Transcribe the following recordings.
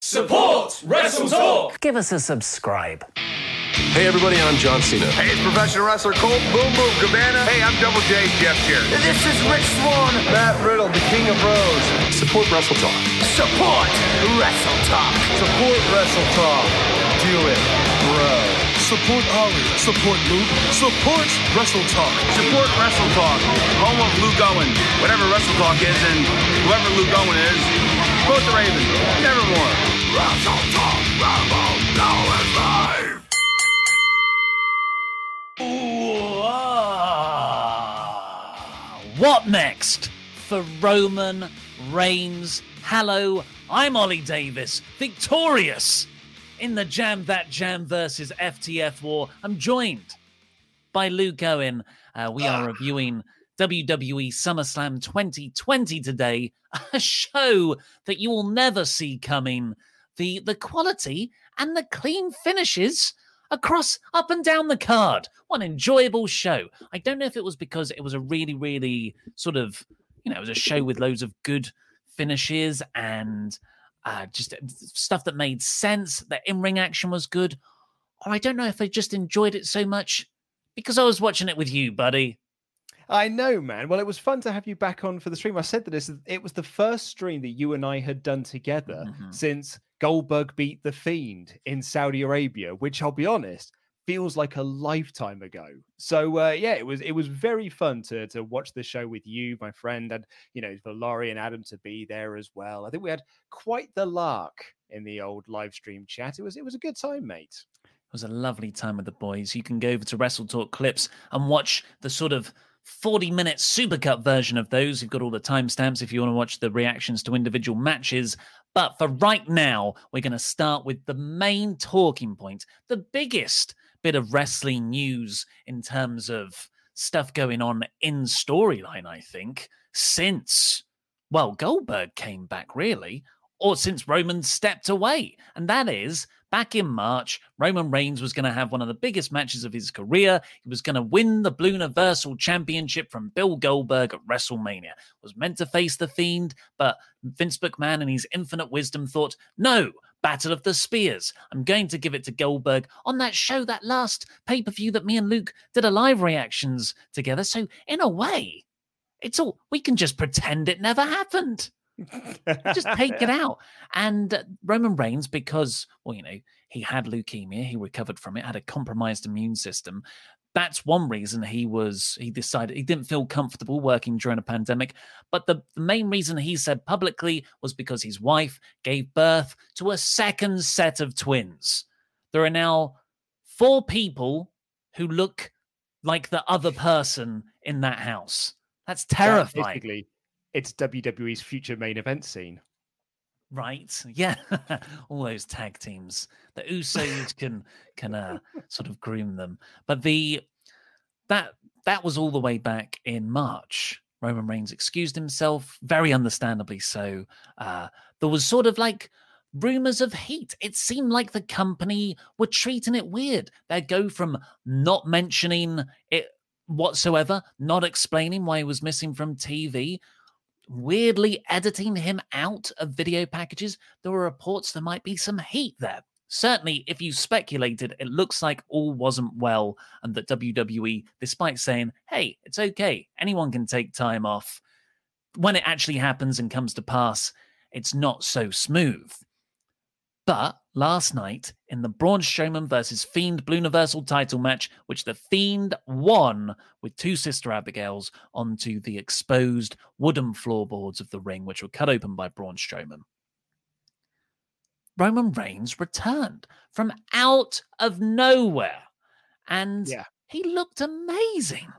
Support Wrestle Talk. Give us a subscribe. Hey everybody, I'm John Cena. Hey, it's professional wrestler Colt Boom Boom Cabana. Hey, I'm Double J Jeff Jarrett. This is Rich Swann. Matt Riddle, the King of Bros. Support Wrestle Talk. Support Wrestle Talk. Support Wrestle Talk. Do it, bro. Support Ollie. Support Luke. Support Wrestle Talk. Support Wrestle Talk. Home of Luke Owen. Whatever Wrestle Talk is and whoever Luke Owen is, support the Raven. Nevermore. Wrestle Talk. Rambo. Now is live. Ooh, ah. What next for Roman Reigns? Hello, I'm Ollie Davis, victorious in the Jam That Jam versus FTF war. I'm joined by Luke Owen. Uh, we are reviewing WWE SummerSlam 2020 today, a show that you will never see coming. The the quality and the clean finishes across up and down the card. What an enjoyable show. I don't know if it was because it was a really, really sort of, you know, it was a show with loads of good finishes and uh, just stuff that made sense. The in ring action was good. Or I don't know if I just enjoyed it so much because I was watching it with you, buddy. I know, man. Well, it was fun to have you back on for the stream. I said that it was the first stream that you and I had done together Mhm. since Goldberg beat the Fiend in Saudi Arabia, which I'll be honest feels like a lifetime ago. So uh, yeah, it was it was very fun to to watch the show with you, my friend, and you know for Laurie and Adam to be there as well. I think we had quite the lark in the old live stream chat. It was it was a good time, mate. It was a lovely time with the boys. You can go over to Wrestle Talk clips and watch the sort of 40 minute supercut version of those. You've got all the timestamps if you want to watch the reactions to individual matches. But for right now, we're going to start with the main talking point, the biggest bit of wrestling news in terms of stuff going on in storyline, I think, since, well, Goldberg came back, really, or since Roman stepped away. And that is back in March, Roman Reigns was going to have one of the biggest matches of his career. He was going to win the Blue Universal Championship from Bill Goldberg at WrestleMania. Was meant to face the Fiend, but Vince McMahon, in his infinite wisdom, thought, no, Battle of the Spears. I'm going to give it to Goldberg on that show, that last pay per view that me and Luke did a live reactions together. So, in a way, it's all we can just pretend it never happened just take it out. And uh, Roman Reigns, because, well, you know, he had leukemia, he recovered from it, had a compromised immune system. That's one reason he was, he decided he didn't feel comfortable working during a pandemic. But the, the main reason he said publicly was because his wife gave birth to a second set of twins. There are now four people who look like the other person in that house. That's terrifying. It's WWE's future main event scene. Right. Yeah. All those tag teams. The Usos can can uh, sort of groom them. But the that that was all the way back in March. Roman Reigns excused himself, very understandably so. Uh, there was sort of like rumors of heat. It seemed like the company were treating it weird. They'd go from not mentioning it whatsoever, not explaining why he was missing from TV, weirdly editing him out of video packages, there were reports there might be some heat there. Certainly, if you speculated, it looks like all wasn't well, and that WWE, despite saying, hey, it's okay, anyone can take time off, when it actually happens and comes to pass, it's not so smooth. But last night in the Braun Strowman versus Fiend Blue Universal title match, which the Fiend won with two Sister Abigails onto the exposed wooden floorboards of the ring, which were cut open by Braun Strowman. Roman Reigns returned from out of nowhere and Yeah. he looked amazing.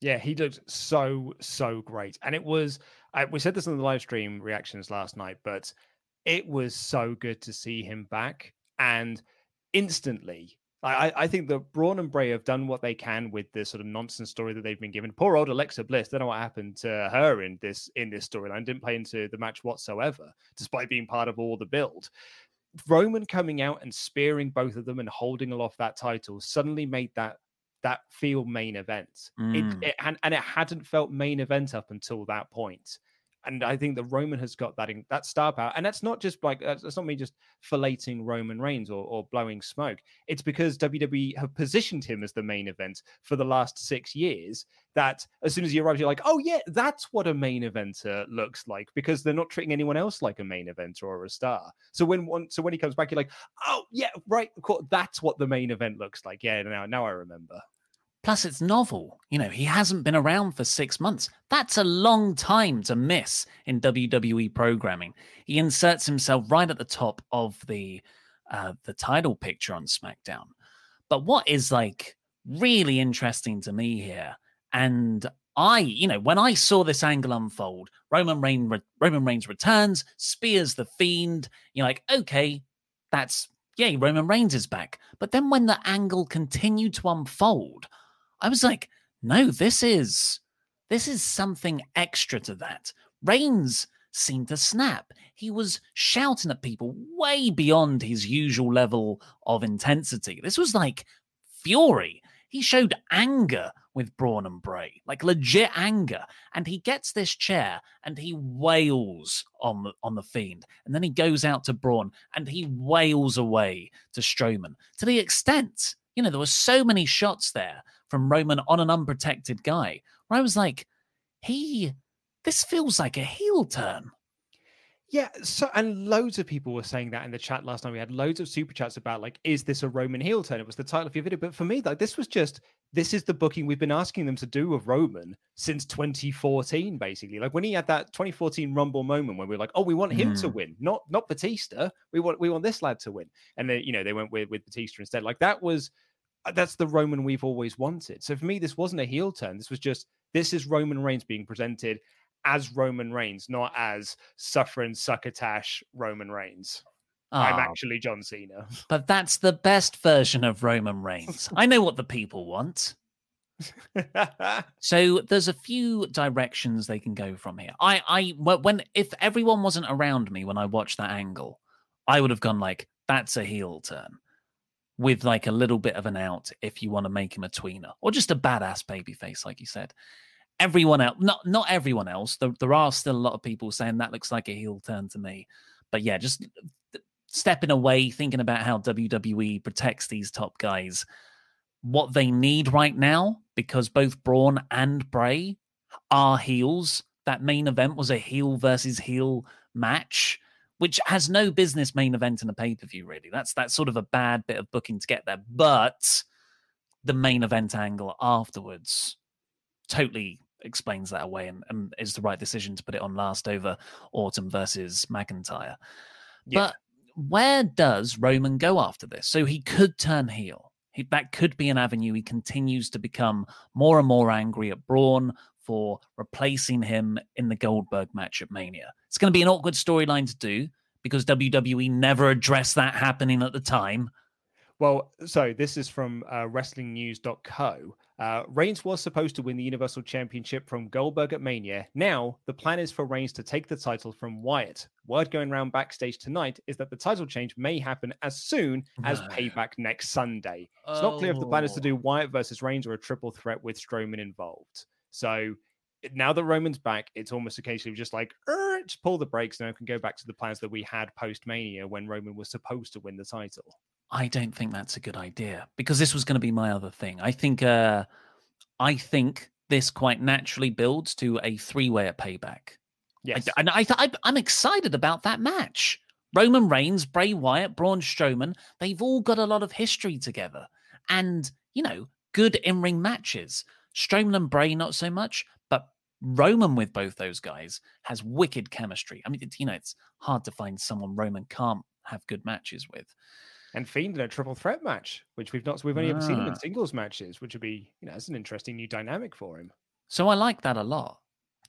Yeah, he looked so so great, and it was. I, we said this in the live stream reactions last night, but it was so good to see him back, and instantly. I, I- think that Braun and Bray have done what they can with this sort of nonsense story that they've been given. Poor old Alexa Bliss, don't know what happened to her in this in this storyline. Didn't play into the match whatsoever, despite being part of all the build. Roman coming out and spearing both of them and holding aloft that title suddenly made that that feel main event. Mm. It, it and, and it hadn't felt main event up until that point. And I think that Roman has got that in, that star power, and that's not just like that's, that's not me just filleting Roman Reigns or, or blowing smoke. It's because WWE have positioned him as the main event for the last six years. That as soon as he arrives, you're like, oh yeah, that's what a main eventer looks like because they're not treating anyone else like a main eventer or a star. So when one, so when he comes back, you're like, oh yeah, right, of course, that's what the main event looks like. Yeah, now now I remember. Plus, it's novel. You know, he hasn't been around for six months. That's a long time to miss in WWE programming. He inserts himself right at the top of the uh, the title picture on SmackDown. But what is like really interesting to me here, and I, you know, when I saw this angle unfold, Roman Reigns, Roman Reigns returns, spears the Fiend. You're like, okay, that's yay, Roman Reigns is back. But then when the angle continued to unfold, I was like, no, this is this is something extra to that. Reigns seemed to snap. He was shouting at people way beyond his usual level of intensity. This was like fury. He showed anger with Braun and Bray, like legit anger. And he gets this chair and he wails on the, on the Fiend. And then he goes out to Braun and he wails away to Strowman to the extent, you know, there were so many shots there from Roman on an unprotected guy where I was like, he, this feels like a heel turn. Yeah, so and loads of people were saying that in the chat last night. We had loads of super chats about like, is this a Roman heel turn? It was the title of your video, but for me, like, this was just this is the booking we've been asking them to do of Roman since 2014, basically. Like when he had that 2014 Rumble moment when we were like, oh, we want him to Mm. win, not not Batista. We want we want this lad to win, and then you know they went with with Batista instead. Like that was that's the Roman we've always wanted. So for me, this wasn't a heel turn. This was just this is Roman Reigns being presented as Roman Reigns, not as suffering succotash Roman Reigns. I'm Ah, actually John Cena. but that's the best version of Roman Reigns. I know what the people want. So there's a few directions they can go from here. I, I, when if everyone wasn't around me when I watched that angle, I would have gone like, "That's a heel turn," with like a little bit of an out if you want to make him a tweener or just a badass baby face, like you said. Everyone else, not not everyone else. There, there are still a lot of people saying that looks like a heel turn to me. But yeah, just stepping away, thinking about how WWE protects these top guys what they need right now because both Braun and Bray are heels. That main event was a heel versus heel match, which has no business main event in a pay per view. Really, that's that's sort of a bad bit of booking to get there. But the main event angle afterwards totally explains that away and, and is the right decision to put it on last over Orton versus McIntyre. Yeah. But where does Roman go after this? So he could turn heel. He, that could be an avenue. He continues to become more and more angry at Braun for replacing him in the Goldberg match at Mania. It's going to be an awkward storyline to do because WWE never addressed that happening at the time. Well, so this is from uh, WrestlingNews.co. Uh, Reigns was supposed to win the Universal Championship from Goldberg at Mania. Now, the plan is for Reigns to take the title from Wyatt. Word going around backstage tonight is that the title change may happen as soon as No. Payback next Sunday. It's not clear if the plan is to do Oh. Wyatt versus Reigns or a triple threat with Strowman involved. So now that Roman's back, it's almost a case of just like, "Er, just pull the brakes now and can go back to the plans that we had post Mania when Roman was supposed to win the title. I don't think that's a good idea because this was going to be my other thing. I think uh I think this quite naturally builds to a three-way at payback. Yes. I, and I, th- I I'm excited about that match. Roman Reigns, Bray Wyatt, Braun Strowman, they've all got a lot of history together. And, you know, good in ring matches. Strowman and Bray, not so much, but Roman with both those guys has wicked chemistry. I mean, you know, it's hard to find someone Roman can't have good matches with. And Fiend in a triple threat match, which we've not, we've only ever seen him in Ah. singles matches, which would be, you know, that's an interesting new dynamic for him. So I like that a lot.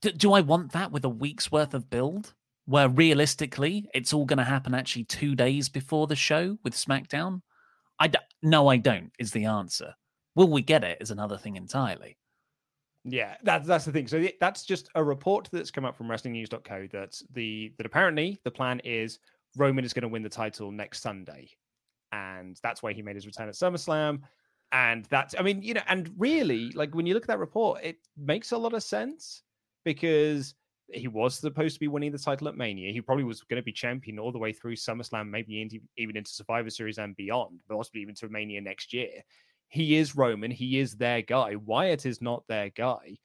D- do I want that with a week's worth of build? Where realistically, it's all going to happen actually two days before the show with SmackDown? I d- no, I don't. Is the answer. Will we get it? Is another thing entirely. Yeah, that's that's the thing. So that's just a report that's come up from WrestlingNews.co that the that apparently the plan is Roman is going to win the title next Sunday, and that's why he made his return at SummerSlam. And that's, I mean, you know, and really, like when you look at that report, it makes a lot of sense because he was supposed to be winning the title at Mania. He probably was going to be champion all the way through SummerSlam, maybe even into Survivor Series and beyond, possibly even to Mania next year. He is Roman. He is their guy. Wyatt is not their guy.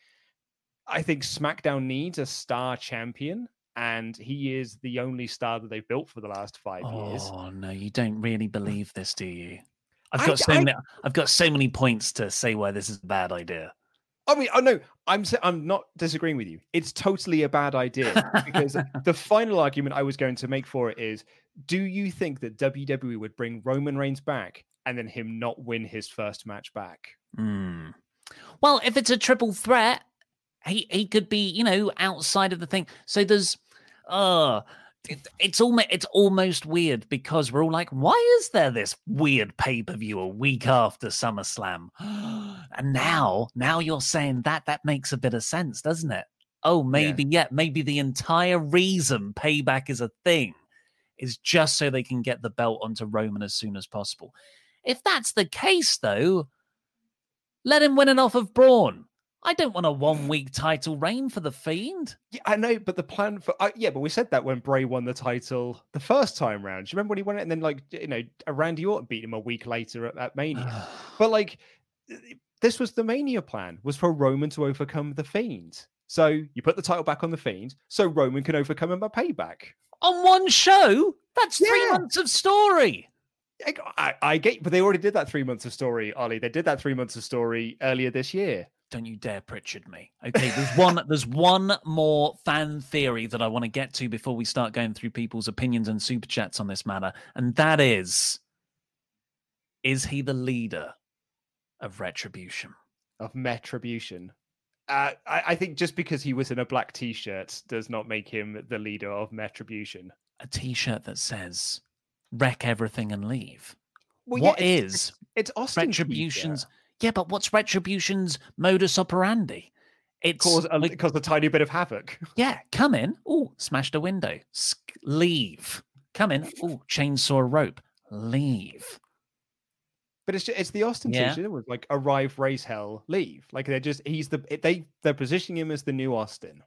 I think SmackDown needs a star champion, and he is the only star that they've built for the last five years. Oh no, you don't really believe this, do you? I've got d- so I- many. I've got so many points to say why this is a bad idea. I mean, oh no, I'm I'm not disagreeing with you. It's totally a bad idea because the final argument I was going to make for it is: Do you think that WWE would bring Roman Reigns back and then him not win his first match back? Hmm. Well, if it's a triple threat, he he could be, you know, outside of the thing. So there's, uh it, it's almost it's almost weird because we're all like, why is there this weird pay per view a week after SummerSlam? and now, now you're saying that that makes a bit of sense, doesn't it? Oh, maybe yeah, maybe the entire reason payback is a thing is just so they can get the belt onto Roman as soon as possible. If that's the case, though, let him win it off of Braun. I don't want a one week title reign for the Fiend. Yeah, I know, but the plan for uh, yeah, but we said that when Bray won the title the first time round. Do you remember when he won it and then like you know Randy Orton beat him a week later at, at Mania? but like this was the Mania plan was for Roman to overcome the Fiend. So you put the title back on the Fiend, so Roman can overcome him by payback on one show. That's yeah. three months of story. I, I, get, but they already did that three months of story, Ollie. They did that three months of story earlier this year. Don't you dare Pritchard me. Okay, there's one there's one more fan theory that I want to get to before we start going through people's opinions and super chats on this matter, and that is is he the leader of retribution? Of metribution. Uh, I, I think just because he was in a black t-shirt does not make him the leader of metribution. A t-shirt that says "wreck everything and leave." Well, what yeah, it's, is it's, it's Austin retribution's? Yeah, but what's retribution's modus operandi? It's cause a, like, cause a tiny bit of havoc. Yeah, come in. Oh, smashed a window. Sk- leave. Come in. Oh, chainsaw rope. Leave. But it's just, it's the Austin Yeah. t-shirt with like arrive, raise hell, leave. Like they're just he's the they they're positioning him as the new Austin.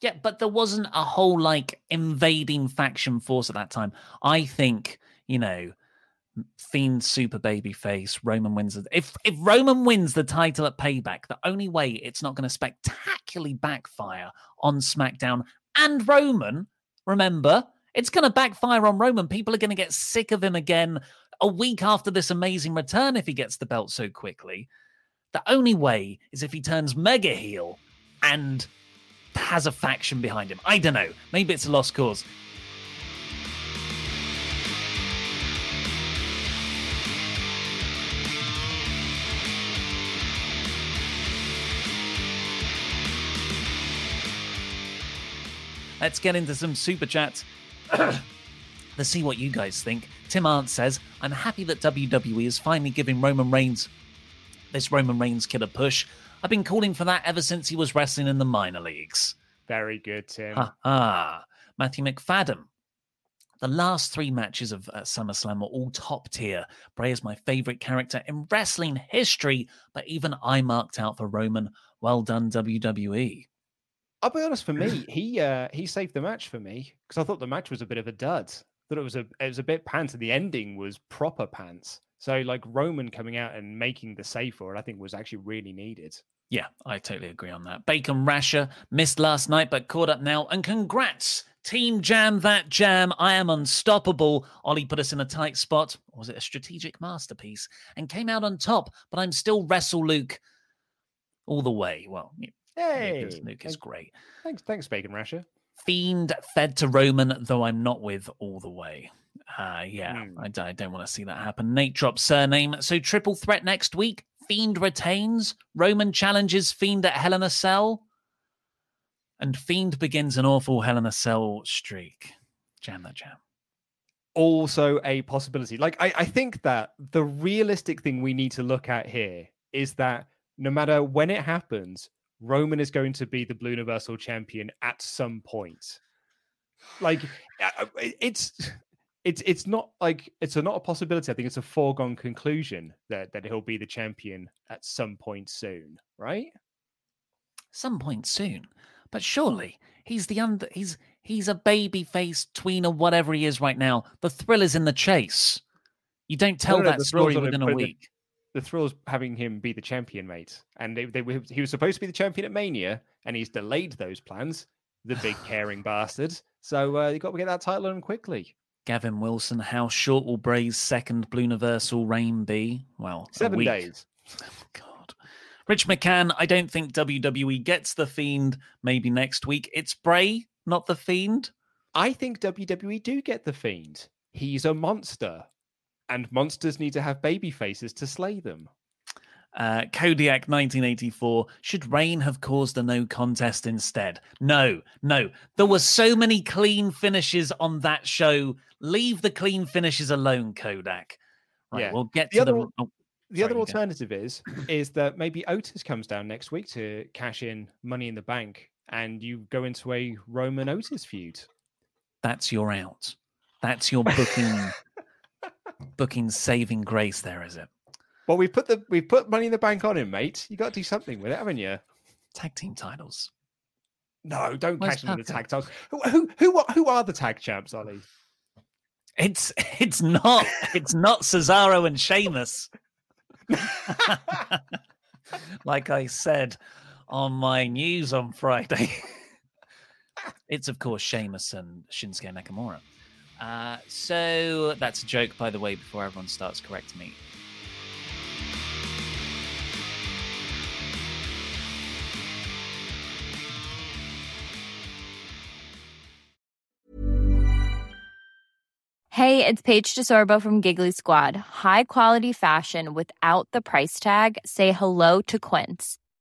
Yeah, but there wasn't a whole like invading faction force at that time. I think, you know, Fiend super baby face, Roman wins. the- If if Roman wins the title at Payback, the only way it's not going to spectacularly backfire on SmackDown and Roman, remember, it's going to backfire on Roman. People are going to get sick of him again a week after this amazing return if he gets the belt so quickly. The only way is if he turns mega heel and has a faction behind him. I don't know. Maybe it's a lost cause. Let's get into some super chats. Let's see what you guys think. Tim Arndt says, I'm happy that WWE is finally giving Roman Reigns this Roman Reigns kid a push. I've been calling for that ever since he was wrestling in the minor leagues. Very good, Tim. Ha ha. Matthew McFadden. The last three matches of uh, SummerSlam were all top tier. Bray is my favorite character in wrestling history, but even I marked out for Roman. Well done. WWE. I'll be honest. For me, he uh he saved the match for me because I thought the match was a bit of a dud. Thought it was a it was a bit pants, and the ending was proper pants. So like Roman coming out and making the save for it, I think was actually really needed. Yeah, I totally agree on that. Bacon Rasher missed last night, but caught up now. And congrats Team Jam that jam. I am unstoppable. Ollie put us in a tight spot. Or was it a strategic masterpiece? And came out on top, but I'm still Wrestle Luke all the way. Well, Hey, Luke is, Luke is great. Thanks, thanks, Bacon Rasher. Fiend fed to Roman, though I'm not with all the way. Uh, yeah, Hmm. I, don't, I don't want to see that happen. Nate drops surname. So triple threat next week. Fiend retains. Roman challenges Fiend at Hell in a Cell. And Fiend begins an awful Hell in a Cell streak. Jam that jam. also a possibility. Like I, I think that the realistic thing we need to look at here is that no matter when it happens, Roman is going to be the Blue Universal Champion at some point. Like it's it's it's not like it's a, not a possibility. I think it's a foregone conclusion that that he'll be the champion at some point soon, right? Some point soon. But surely he's the under he's he's a baby face tweener, whatever he is right now. The thrill is in the chase. You don't tell no, no, that story within a putting the- week. The thrill's having him be the champion, mate. And they, they were- he was supposed to be the champion at Mania, and he's delayed those plans. The big caring bastard. So uh, you got to get that title on him quickly. Gavin Wilson, how short will Bray's second Blue Universal reign be? Well, Seven days. God. Rich McCann, I don't think WWE gets the Fiend maybe next week. It's Bray, not the Fiend. I think WWE do get the Fiend. He's a monster, and monsters need to have baby faces to slay them. Uh, Kodiak 1984. Should Rain have caused a no contest instead? No, no. There were so many clean finishes on that show. Leave the clean finishes alone, Kodak. Right, Yeah. we'll get The to other the. oh, The sorry, other go. alternative is is that maybe Otis comes down next week to cash in Money in the Bank, and you go into a Roman Otis feud. That's your out. That's your booking. booking saving grace. There is it. Well, we put the we put Money in the Bank on him, mate. You got to do something with it, haven't you? Tag team titles. No, don't Where's cash them with the tag titles. Who, who who are, who are the tag champs, Ollie? It's it's not it's not Cesaro and Sheamus. like I said on my news on Friday. it's of course Sheamus and Shinsuke Nakamura. Uh, so that's a joke, by the way, before everyone starts correcting me. Hey, it's Paige DeSorbo from Giggly Squad. High quality fashion without the price tag. Say hello to Quince.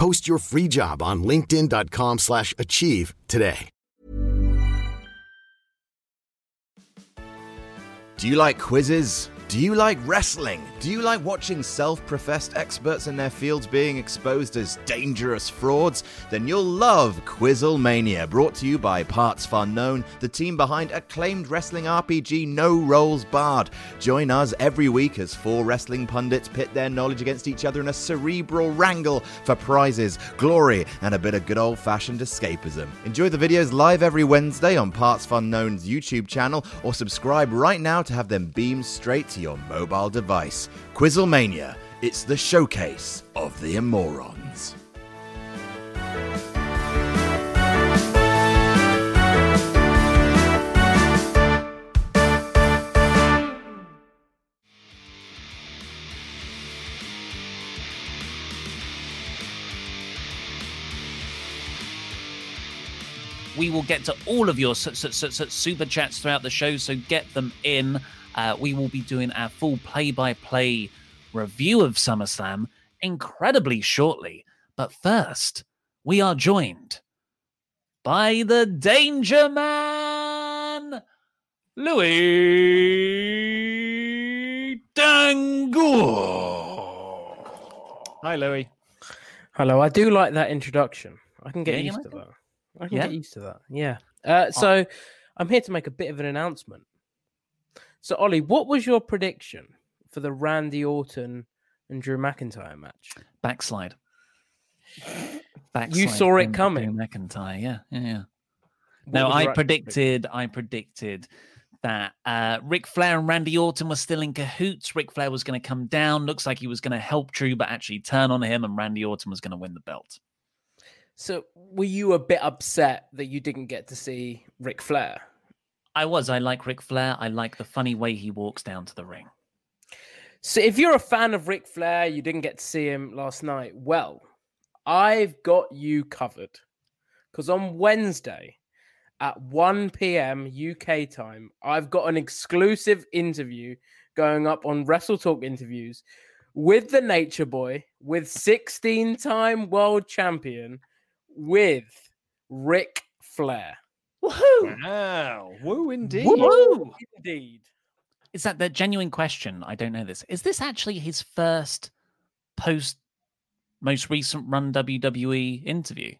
Post your free job on linkedin.com/achieve slash achieve today. Do you like quizzes? Do you like wrestling? Do you like watching self professed experts in their fields being exposed as dangerous frauds? Then you'll love Quizzlemania, brought to you by Parts Fun Known, the team behind acclaimed wrestling RPG No Rolls Barred. Join us every week as four wrestling pundits pit their knowledge against each other in a cerebral wrangle for prizes, glory, and a bit of good old fashioned escapism. Enjoy the videos live every Wednesday on Parts Fun Known's YouTube channel or subscribe right now to have them beamed straight to your mobile device. Quizzlemania, it's the showcase of the immorons. We will get to all of your su- su- su- super chats throughout the show, so get them in. Uh, we will be doing our full play by play review of SummerSlam incredibly shortly. But first, we are joined by the Danger Man, Louis Dangoor. Hi, Louis. Hello. I do like that introduction. I can get Yeah, used like to it? that. I can Yeah? get used to that. Yeah. Uh, so I'm here to make a bit of an announcement. So, Ollie, what was your prediction for the Randy Orton and Drew McIntyre match? Backslide. Backslide You saw it coming. McIntyre, yeah, yeah, yeah. What No, I predicted. I predicted that uh, Ric Flair and Randy Orton were still in cahoots. Ric Flair was going to come down. Looks like he was going to help Drew, but actually turn on him, and Randy Orton was going to win the belt. So, were you a bit upset that you didn't get to see Ric Flair? I was. I like Ric Flair. I like the funny way he walks down to the ring. So, if you're a fan of Ric Flair, you didn't get to see him last night. Well, I've got you covered because on Wednesday at 1 p.m. UK time, I've got an exclusive interview going up on Wrestle Talk interviews with the Nature Boy, with 16 time world champion, with Ric Flair. Woohoo! Wow. Woo indeed. Woo! Indeed. Is that the genuine question? I don't know this. Is this actually his first post most recent run WWE interview?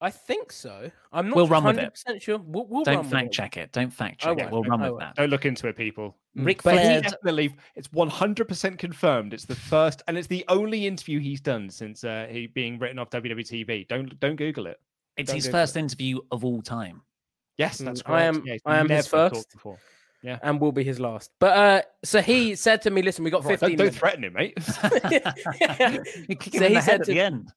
I think so. I'm not We'll run with 100% it. sure. We'll, we'll Don't run fact it. check it. Don't fact I check it. We'll run I with that. Don't look into it, people. Ric Flair. definitely, it's 100% confirmed. It's the first, and it's the only interview he's done since uh, he being written off WWE TV. Don't don't Google it. It's Don't his first it. interview of all time. Yes, that's Mm, correct. I am. Yeah, I am his first. Yeah. and will be his last. But uh, so he said to me, "Listen, we got Right, 15 don't, don't threaten him, mate. You kick him So in he said head to- the end.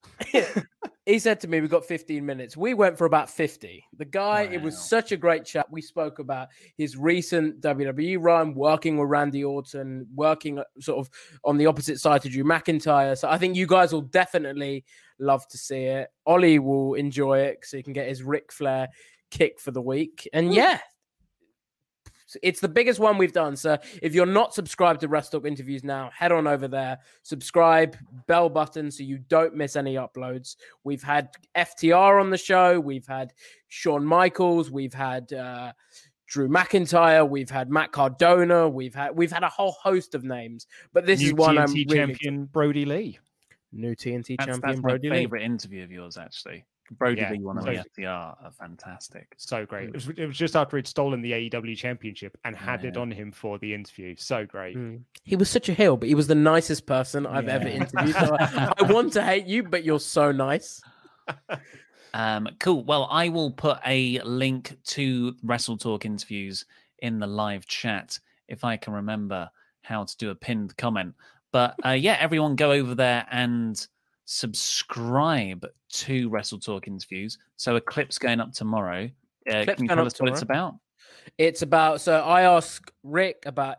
He said to me, "We got 15 minutes." We went for about 50. The guy, it was such a great chat. We spoke about his recent WWE run, working with Randy Orton, working uh, sort of on the opposite side to Drew McIntyre. So I think you guys will definitely love to see it. Ollie will enjoy it so he can get his Ric Flair kick for the week. And yeah. It's the biggest one we've done. So if you're not subscribed to Rest Talk interviews now, head on over there, subscribe, bell button so you don't miss any uploads. We've had FTR on the show, we've had Shawn Michaels, we've had uh, Drew McIntyre, we've had Matt Cardona, we've had we've had a whole host of names. But this New is one I'm TNT really champion Brodie Lee. new TNT That's, champion that's my Brodie Lee. favorite interview of yours, actually. Brodie Yeah, Lee, one of so- the FTR, are fantastic. So great. Mm. It was, it was just after he'd stolen the AEW championship and had it on him for the interview. So great. Mm. He was such a heel, but he was the nicest person I've ever interviewed. So I, I want to hate you, but you're so nice. Um, cool. Well, I will put a link to Wrestle Talk interviews in the live chat if I can remember how to do a pinned comment. But uh, yeah, everyone go over there and subscribe to Wrestle Talk interviews. So a clip's going up tomorrow. Uh, can you tell us what it's about? It's about so I ask Ric about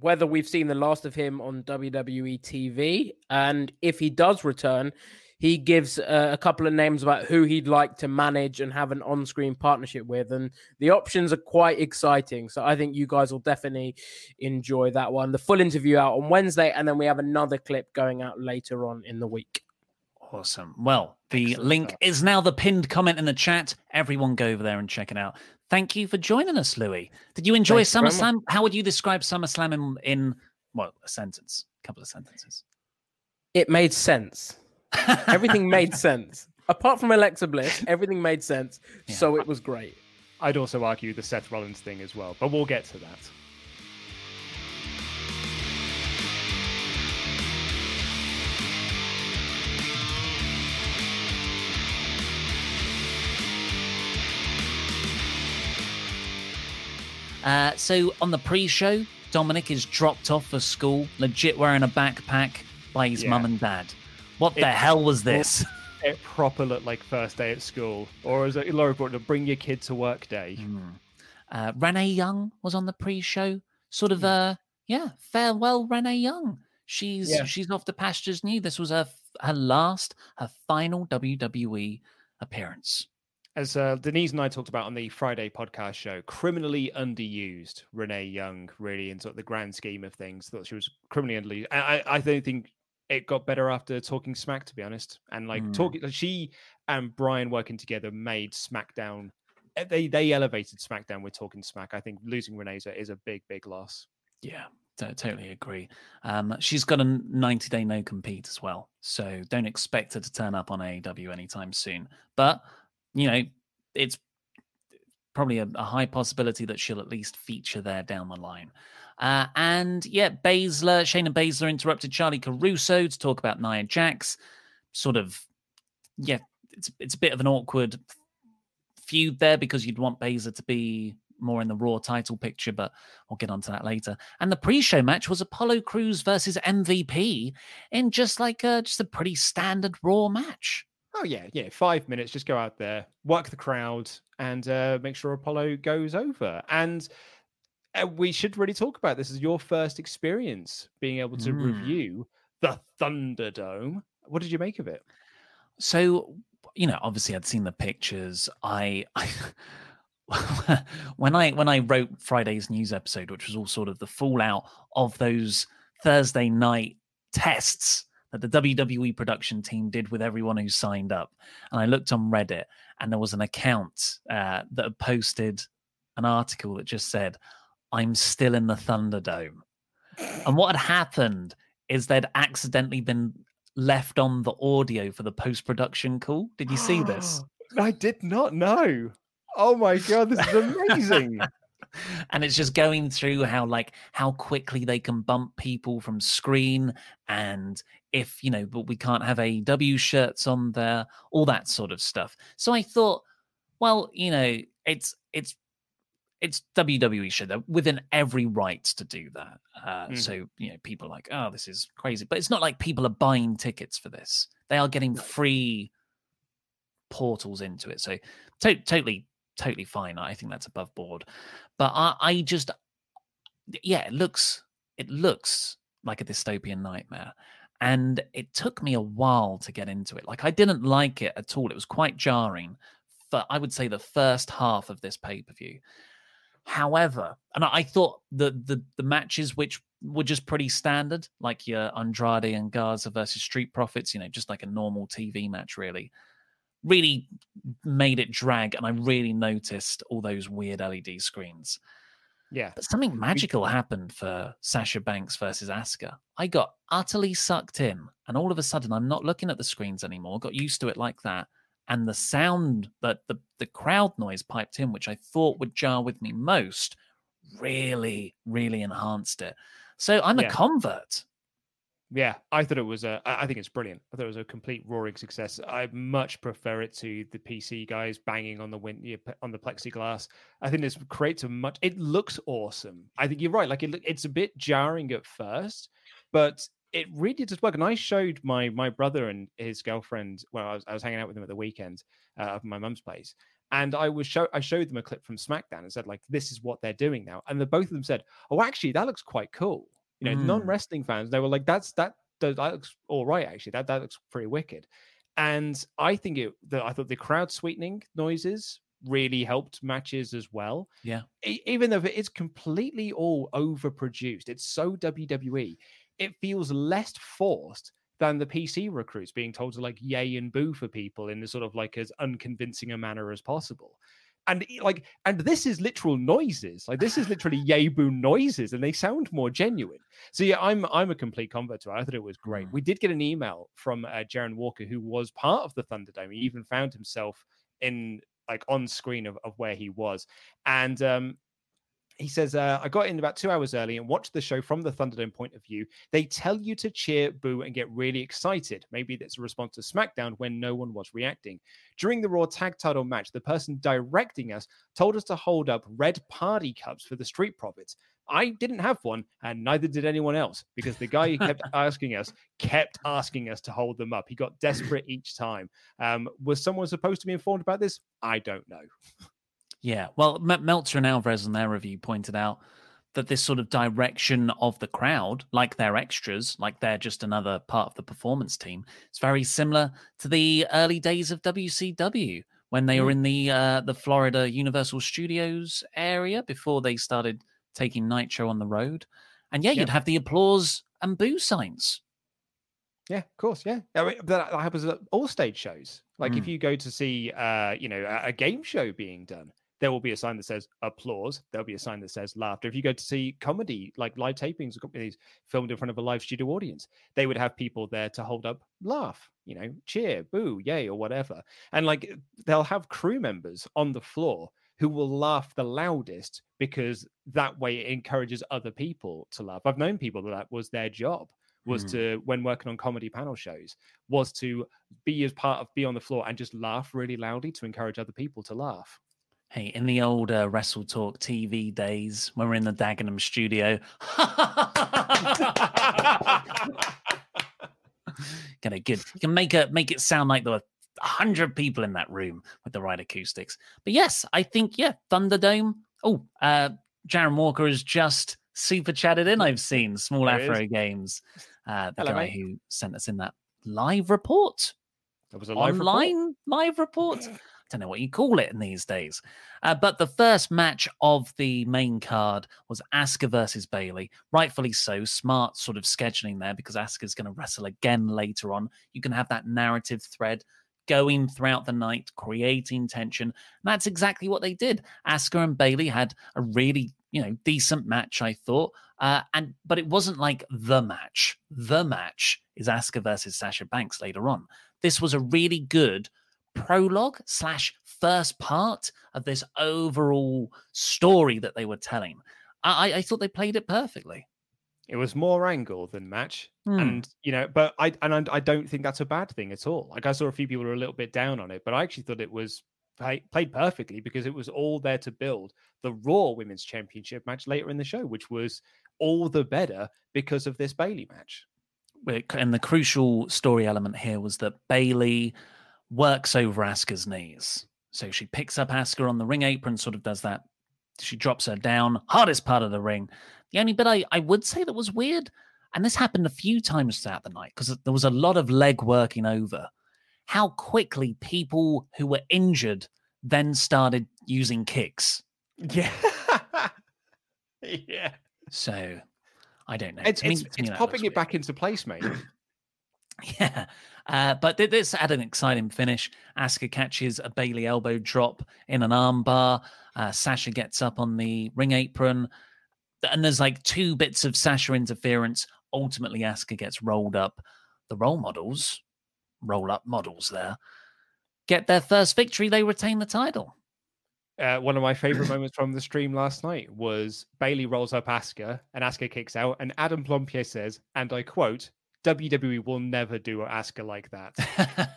whether we've seen the last of him on WWE TV, and if he does return, he gives uh, a couple of names about who he'd like to manage and have an on-screen partnership with, and the options are quite exciting. So I think you guys will definitely enjoy that one. The full interview out on Wednesday, and then we have another clip going out later on in the week. Awesome. Well, the Excellent link stuff. is now the pinned comment in the chat. Everyone go over there and check it out. Thank you for joining us, Louis. Did you enjoy Thank you very much. SummerSlam? How would you describe SummerSlam in, in well, a sentence, a couple of sentences? It made sense. Everything made sense. Apart from Alexa Bliss, everything made sense. So it was great. I'd also argue the Seth Rollins thing as well, but we'll get to that. Uh, so on the pre-show, Dominic is dropped off for school, legit wearing a backpack by his Yeah. mum and dad. What the hell was this? It proper looked like first day at school, or as Laura brought it, bring your kid to work day. Uh, Renee Young was on the pre-show, sort Hmm. of. Uh, yeah, farewell, Renee Young. She's Yeah. she's off to pastures new. This was her her last, her final WWE appearance. As uh, Denise and I talked about on the Friday podcast show, criminally underused Renee Young, really, in sort of the grand scheme of things. Thought she was criminally underused. I, I, I don't think it got better after talking smack, to be honest. And like Mm. talking, she and Brian working together made SmackDown. eh, They they elevated SmackDown with talking smack. I think losing Renee is a, big big loss. Yeah, t- totally agree. Um, she's got a 90 day no compete as well. So don't expect her to turn up on AEW anytime soon. But, you know, it's probably a, a high possibility that she'll at least feature there down the line. Uh, and yeah, Baszler, Shayna Baszler interrupted Charly Caruso to talk about Nia Jax. Sort of, yeah, it's it's a bit of an awkward feud there because you'd want Baszler to be more in the Raw title picture, but we'll get onto that later. And the pre-show match was Apollo Crews versus MVP in just like a just a pretty standard Raw match. Oh yeah, yeah. Five minutes, just go out there, work the crowd, and uh, make sure Apollo goes over. And uh, we should really talk about this. Is your first experience being able to Mm. review the Thunderdome? What did you make of it? So, you know, obviously I'd seen the pictures. I, I when I when I wrote Friday's news episode, which was all sort of the fallout of those Thursday night tests that the WWE production team did with everyone who signed up, and I looked on Reddit, and there was an account uh, that had posted an article that just said, "I'm still in the Thunderdome," and what had happened is they'd accidentally been left on the audio for the post production call. Did you see this? I did not know. Oh my god, this is amazing. and it's just going through how like how quickly they can bump people from screen and if you know but we can't have AEW shirts on there all that sort of stuff so i thought well you know it's it's it's WWE should they're within every right to do that. Uh, Mm. So you know, people are like, oh, this is crazy, but it's not like people are buying tickets for this. They are getting free portals into it. So to- totally, totally fine. I think that's above board. But I, I just, yeah, it looks, it looks like a dystopian nightmare. And it took me a while to get into it. Like I didn't like it at all. It was quite jarring for I would say the first half of this pay per view. However, and I thought the the the matches which were just pretty standard, like your Andrade and Garza versus Street Profits, you know, just like a normal TV match, really, really made it drag, and I really noticed all those weird LED screens. Yeah. But something magical happened for Sasha Banks versus Asuka. I got utterly sucked in, and all of a sudden, I'm not looking at the screens anymore. Got used to it like that, and the sound that the the crowd noise piped in, which I thought would jar with me most, really, really enhanced it. So I'm Yeah. a convert. Yeah, I thought it was a. I think it's brilliant. I thought it was a complete roaring success. I much prefer it to the PC guys banging on the win yeah, pe- on the plexiglass. I think this creates a much. It looks awesome. I think you're right. Like it, it's a bit jarring at first, but it really does work. And I showed my my brother and his girlfriend. Well, I was, I was hanging out with them at the weekend uh, at my mum's place, and I was show I showed them a clip from SmackDown and said like, "This is what they're doing now." And the both of them said, "Oh, actually, that looks quite cool." You know, Mm. non wrestling fans, they were like, "That's that that looks all right actually. That that looks pretty wicked." And I think it. The, I thought the crowd sweetening noises really helped matches as well. Yeah. Even though it's completely all overproduced, it's so WWE. It feels less forced than the PC recruits being told to like yay and boo for people in a sort of like as unconvincing a manner as possible. And like, and this is literal noises. Like this is literally yay boo noises, and they sound more genuine. So yeah, I'm I'm a complete convert to it. I thought it was great. We did get an email from uh, Jaron Walker, who was part of the Thunderdome. He even found himself in like on screen of, of where he was, and um, he says, uh, I got in about two hours early and watched the show from the Thunderdome point of view. They tell you to cheer, boo, and get really excited. Maybe that's a response to SmackDown when no one was reacting. During the Raw tag title match, the person directing us told us to hold up red party cups for the Street Profits. I didn't have one, and neither did anyone else because the guy who kept asking us kept asking us to hold them up. He got desperate each time. Um, was someone supposed to be informed about this? I don't know. Yeah, well, M- Meltzer and Alvarez in their review pointed out that this sort of direction of the crowd, like they're extras, like they're just another part of the performance team, it's very similar to the early days of WCW when they were in the uh, the Florida Universal Studios area before they started taking Nitro on the road. And yeah, you'd have the applause and boo signs. Yeah, of course. Yeah, I mean, that happens at all stage shows. Like if Mm. you go to see, uh, you know, a, a game show being done, there will be a sign that says applause. There'll be a sign that says laughter. If you go to see comedy, like live tapings, of companies filmed in front of a live studio audience, they would have people there to hold up, laugh, you know, cheer, boo, yay, or whatever. And like they'll have crew members on the floor who will laugh the loudest because that way it encourages other people to laugh. I've known people that that was their job was Mm. to when working on comedy panel shows was to be as part of be on the floor and just laugh really loudly to encourage other people to laugh. Hey, in the old uh, Wrestle Talk TV days when we're in the Dagenham studio, get a good. You can make a make it sound like there were a hundred people in that room with the right acoustics. But yes, I think yeah, Thunderdome. Oh, uh, Jaron Walker has just super chatted in. I've seen Small There. Afro Games. Uh, the Hello, guy mate. who sent us in that live report It was a live report. online live report. Don't know what you call it in these days. Uh, but the first match of the main card was Asuka versus Bayley. Rightfully so. Smart sort of scheduling there because Asuka's going to wrestle again later on. You can have that narrative thread going throughout the night, creating tension. And that's exactly what they did. Asuka and Bayley had a really, you know, decent match, I thought. Uh, and but it wasn't like the match. The match is Asuka versus Sasha Banks later on. This was a really good prologue slash first part of this overall story that they were telling. I, I- thought they played it perfectly. It was more angle than match, Hmm. and you know, but I and I, I don't think that's a bad thing at all. Like I saw a few people were a little bit down on it, but I actually thought it was play, played perfectly because it was all there to build the Raw Women's Championship match later in the show, which was all the better because of this Bayley match. And the crucial story element here was that Bayley works over Asuka's knees. So she picks up Asuka on the ring apron, sort of does that. She drops her down, hardest part of the ring. The only bit I, I would say that was weird, and this happened a few times throughout the night because there was a lot of leg working over, how quickly people who were injured then started using kicks. Yeah, yeah. So I don't know. It's it's, me it's popping it back into place, mate. Yeah. Uh, but th- this had an exciting finish. Asuka catches a Bayley elbow drop in an armbar. Uh, Sasha gets up on the ring apron. And there's like two bits of Sasha interference. Ultimately, Asuka gets rolled up. The role models, roll up models there, get their first victory. They retain the title. Uh, one of my favorite moments from the stream last night was Bayley rolls up Asuka and Asuka kicks out, and Adam Blampied says, and I quote, WWE will never do Asuka like that.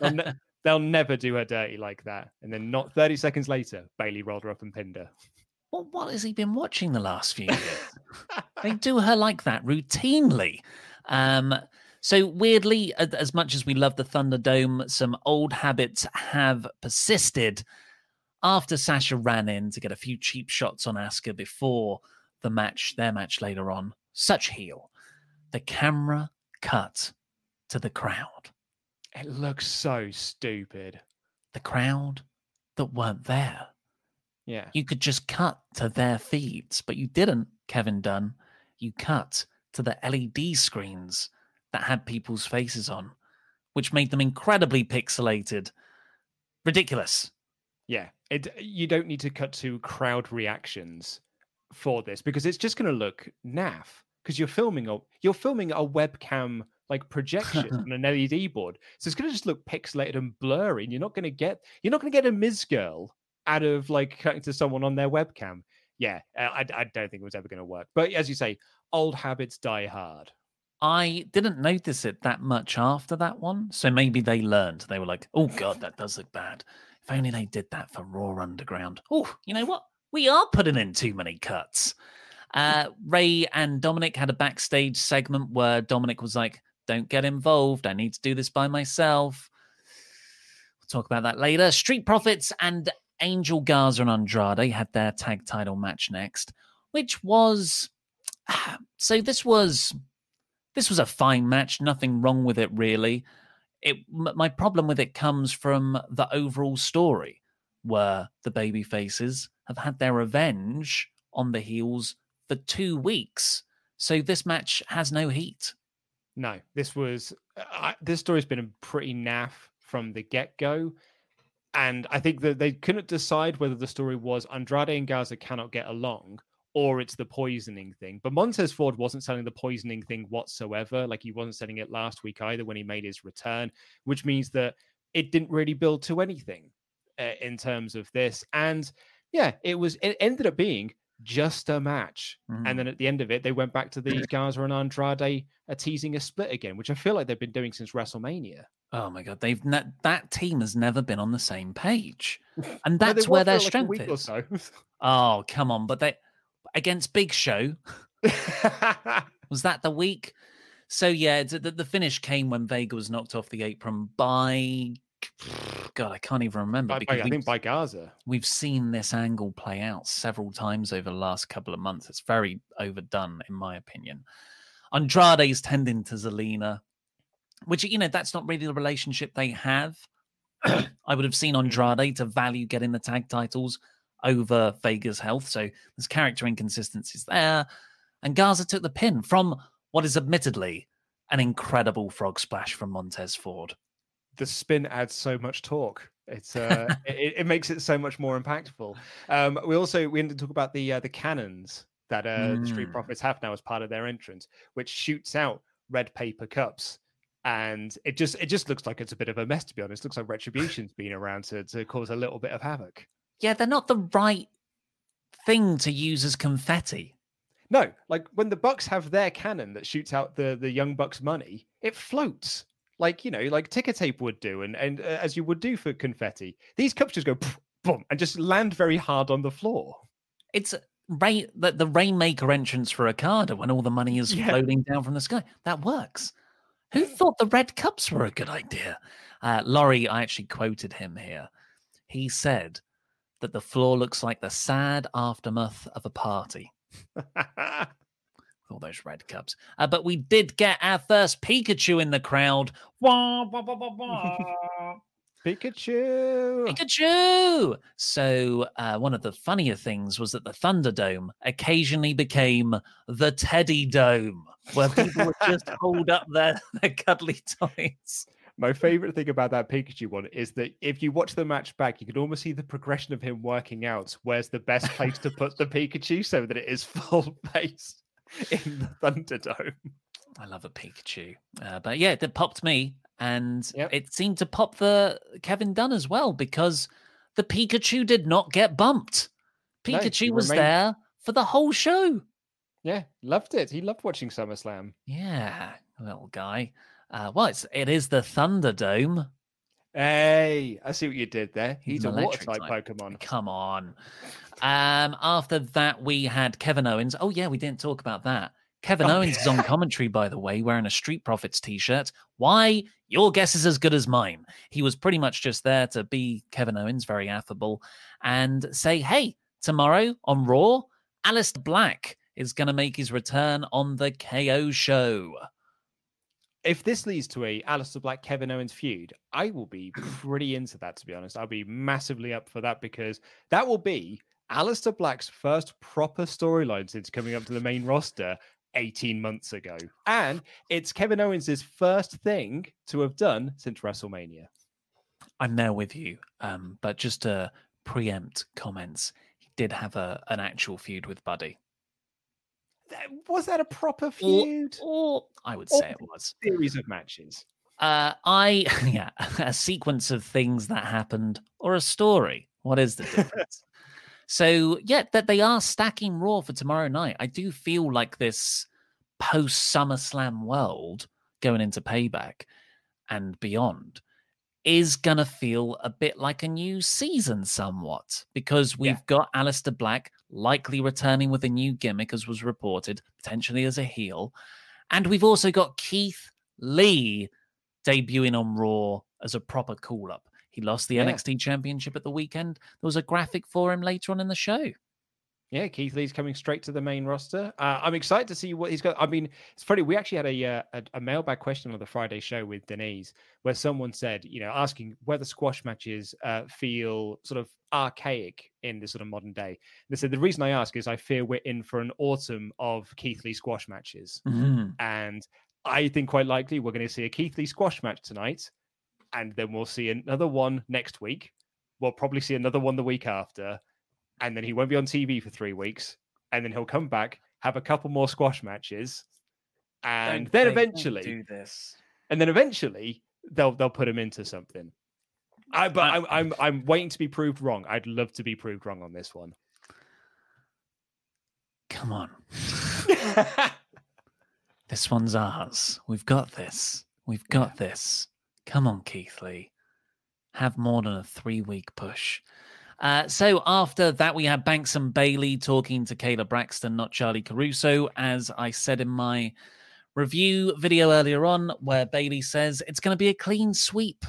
they'll, ne- they'll never do her dirty like that. And then not 30 seconds later, Bayley rolled her up and pinned her. Well, what has he been watching the last few years? they do her like that routinely. Um, so weirdly, as much as we love the Thunderdome, some old habits have persisted. After Sasha ran in to get a few cheap shots on Asuka before the match, their match later on, such heel. The camera cut to the crowd. It looks so stupid. The crowd that weren't there. Yeah. You could just cut to their feeds, but you didn't, Kevin Dunn. You cut to the LED screens that had people's faces on. which made them incredibly pixelated. Ridiculous. Yeah, it. You don't need to cut to crowd reactions for this because it's just going to look naff because you're filming a you're filming a webcam like projection on an LED board, so it's going to just look pixelated and blurry. And you're not going to get you're not going to get a Miz girl out of like cutting to someone on their webcam. Yeah, uh, I, I don't think it was ever going to work. But as you say, old habits die hard. I didn't notice it that much after that one. So maybe they learned. They were like, oh, God, that does look bad. If only they did that for Raw Underground. Oh, you know what? We are putting in too many cuts. Uh, Rey and Dominic had a backstage segment where Dominic was like, don't get involved. I need to do this by myself. We'll talk about that later. Street Profits and Angel Garza and Andrade had their tag title match next, which was so this was this was a fine match, nothing wrong with it really. It my problem with it comes from the overall story where the baby faces have had their revenge on the heels for 2 weeks. So this match has no heat. No, this was uh, this story's been a pretty naff from the get-go and I think that they couldn't decide whether the story was Andrade and Garza cannot get along or it's the poisoning thing. But Montez Ford wasn't selling the poisoning thing whatsoever. Like he wasn't selling it last week either when he made his return, which means that it didn't really build to anything uh, in terms of this. And yeah, it was. It ended up being just a match, mm. and then at the end of it, they went back to the Garza and Andrade uh, teasing a split again, which I feel like they've been doing since WrestleMania. Oh my god, they've ne- that team has never been on the same page, and that's where their strength like is. So. oh come on, but they against Big Show. was that the week? So yeah, the, the finish came when Vega was knocked off the apron by God, I can't even remember. By, because by, I think by Garza. We've seen this angle play out several times over the last couple of months. It's very overdone, in my opinion. Andrade's tending to Zelina, which you know that's not really the relationship they have. I would have seen hmm. Andrade to value getting the tag titles over Vega's health. So there's character inconsistencies there. And Garza took the pin from what is admittedly an incredible frog splash from Montez Ford. The spin adds so much torque. It's uh, it, it, makes it so much more impactful. Um, we also we didn't talk about the uh, the cannons that uh, mm. the Street Profits have now as part of their entrance, which shoots out red paper cups and it just it just looks like it's a bit of a mess to be honest. It looks like Retribution's been around to to cause a little bit of havoc yeah, they're not the right thing to use as confetti. No, like when the Bucks have their cannon that shoots out the the young Bucks money, it floats like you know, like ticker tape would do, and and uh, as you would do for confetti. These cups just go boom and just land very hard on the floor. It's rain the, the rainmaker entrance for Okada when all the money is yeah. floating down from the sky. That works. Who thought the red cups were a good idea? Uh, Laurie, I actually quoted him here. He said that the floor looks like the sad aftermath of a party. all those red cups. Uh, but we did get our first Pikachu in the crowd. Wah, wah, wah, Pikachu! Pikachu! So, uh, one of the funnier things was that the Thunderdome occasionally became the Teddy Dome, where people would just hold up their, their cuddly toys. My favorite thing about that Pikachu one is that if you watch the match back, you can almost see the progression of him working out. Where's the best place to put the Pikachu so that it is full face in the Thunderdome? I love a Pikachu, uh, but yeah, it popped me, and yep. it seemed to pop the Kevin Dunn as well because the Pikachu did not get bumped. Pikachu no, was remained... there for the whole show. Yeah, loved it. He loved watching SummerSlam. Yeah, little guy. Uh, well, it's, it is the Thunderdome. Hey, I see what you did there. He's, He's a water type, Pokemon. Come on. Um, after that, we had Kevin Owens. Oh, yeah, we didn't talk about that. Kevin oh, Owens yeah. is on commentary, by the way, wearing a Street Profits t shirt. Why? Your guess is as good as mine. He was pretty much just there to be Kevin Owens, very affable, and say, hey, tomorrow on Raw, Aleister Black is going to make his return on the KO show if this leads to a Aleister Black Kevin Owens feud, I will be pretty into that. To be honest, I'll be massively up for that because that will be Aleister Black's first proper storyline since coming up to the main roster, 18 months ago. And it's Kevin Owens' first thing to have done since WrestleMania. I'm there with you. Um, but just to preempt comments, he did have a an actual feud with Buddy. Was that a proper feud? Or, or I would say it was. Series of matches. Uh, I yeah, a sequence of things that happened or a story. What is the difference? so yeah, that they are stacking Raw for tomorrow night. I do feel like this post SummerSlam world going into Payback and beyond is gonna feel a bit like a new season, somewhat, because we've yeah. got Aleister Black likely returning with a new gimmick, as was reported, potentially as a heel, and we've also got Keith Lee debuting on Raw as a proper call up. He lost the yeah. NXT Championship at the weekend. There was a graphic for him later on in the show. Yeah, Keith Lee's coming straight to the main roster. Uh, I'm excited to see what he's got. I mean, it's funny. We actually had a, uh, a, a mailbag question on the Friday show with Denise, where someone said, you know, asking whether squash matches uh, feel sort of archaic in this sort of modern day. They said the reason I ask is I fear we're in for an autumn of Keith Lee squash matches, mm-hmm. and I think quite likely we're going to see a Keith Lee squash match tonight, and then we'll see another one next week. We'll probably see another one the week after, and then he won't be on TV for three weeks, and then he'll come back, have a couple more squash matches, and Don't then don't eventually do this. and then eventually they'll they'll put him into something. I but I'm I'm I'm waiting to be proved wrong. I'd love to be proved wrong on this one. Come on. this one's ours. We've got this. We've got this. Come on, Keith Lee. Have more than a three week push. Uh, so after that, we had Banks and Bayley talking to Kayla Braxton, not Charly Caruso, as I said in my review video earlier on, where Bayley says it's going to be a clean sweep,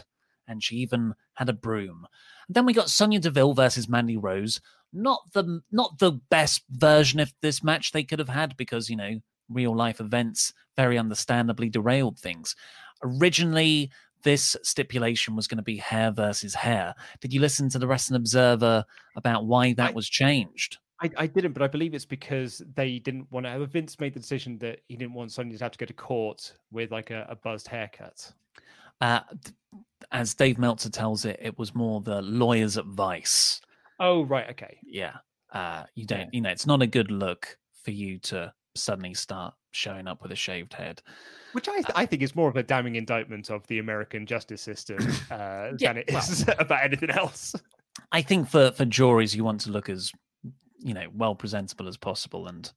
and she even had a broom. then we got Sonya Deville versus Mandy Rose. Not the not the best version of this match they could have had because you know real life events very understandably derailed things. Originally, this stipulation was going to be hair versus hair. Did you listen to the Wrestling Observer about why that was changed? I, I didn't, but I believe it's because they didn't want to. Vince made the decision that he didn't want Sonya to have to go to court with like a, a buzzed haircut. Uh, as Dave Meltzer tells it, it was more the lawyer's advice. Oh, right. Okay. Yeah. Uh, you don't, you know, it's not a good look for you to suddenly start showing up with a shaved head. Which I, th- I think is more of a damning indictment of the American justice system uh, Yeah, than it is about anything else. I think for for juries, you want to look as you know well presentable as possible, and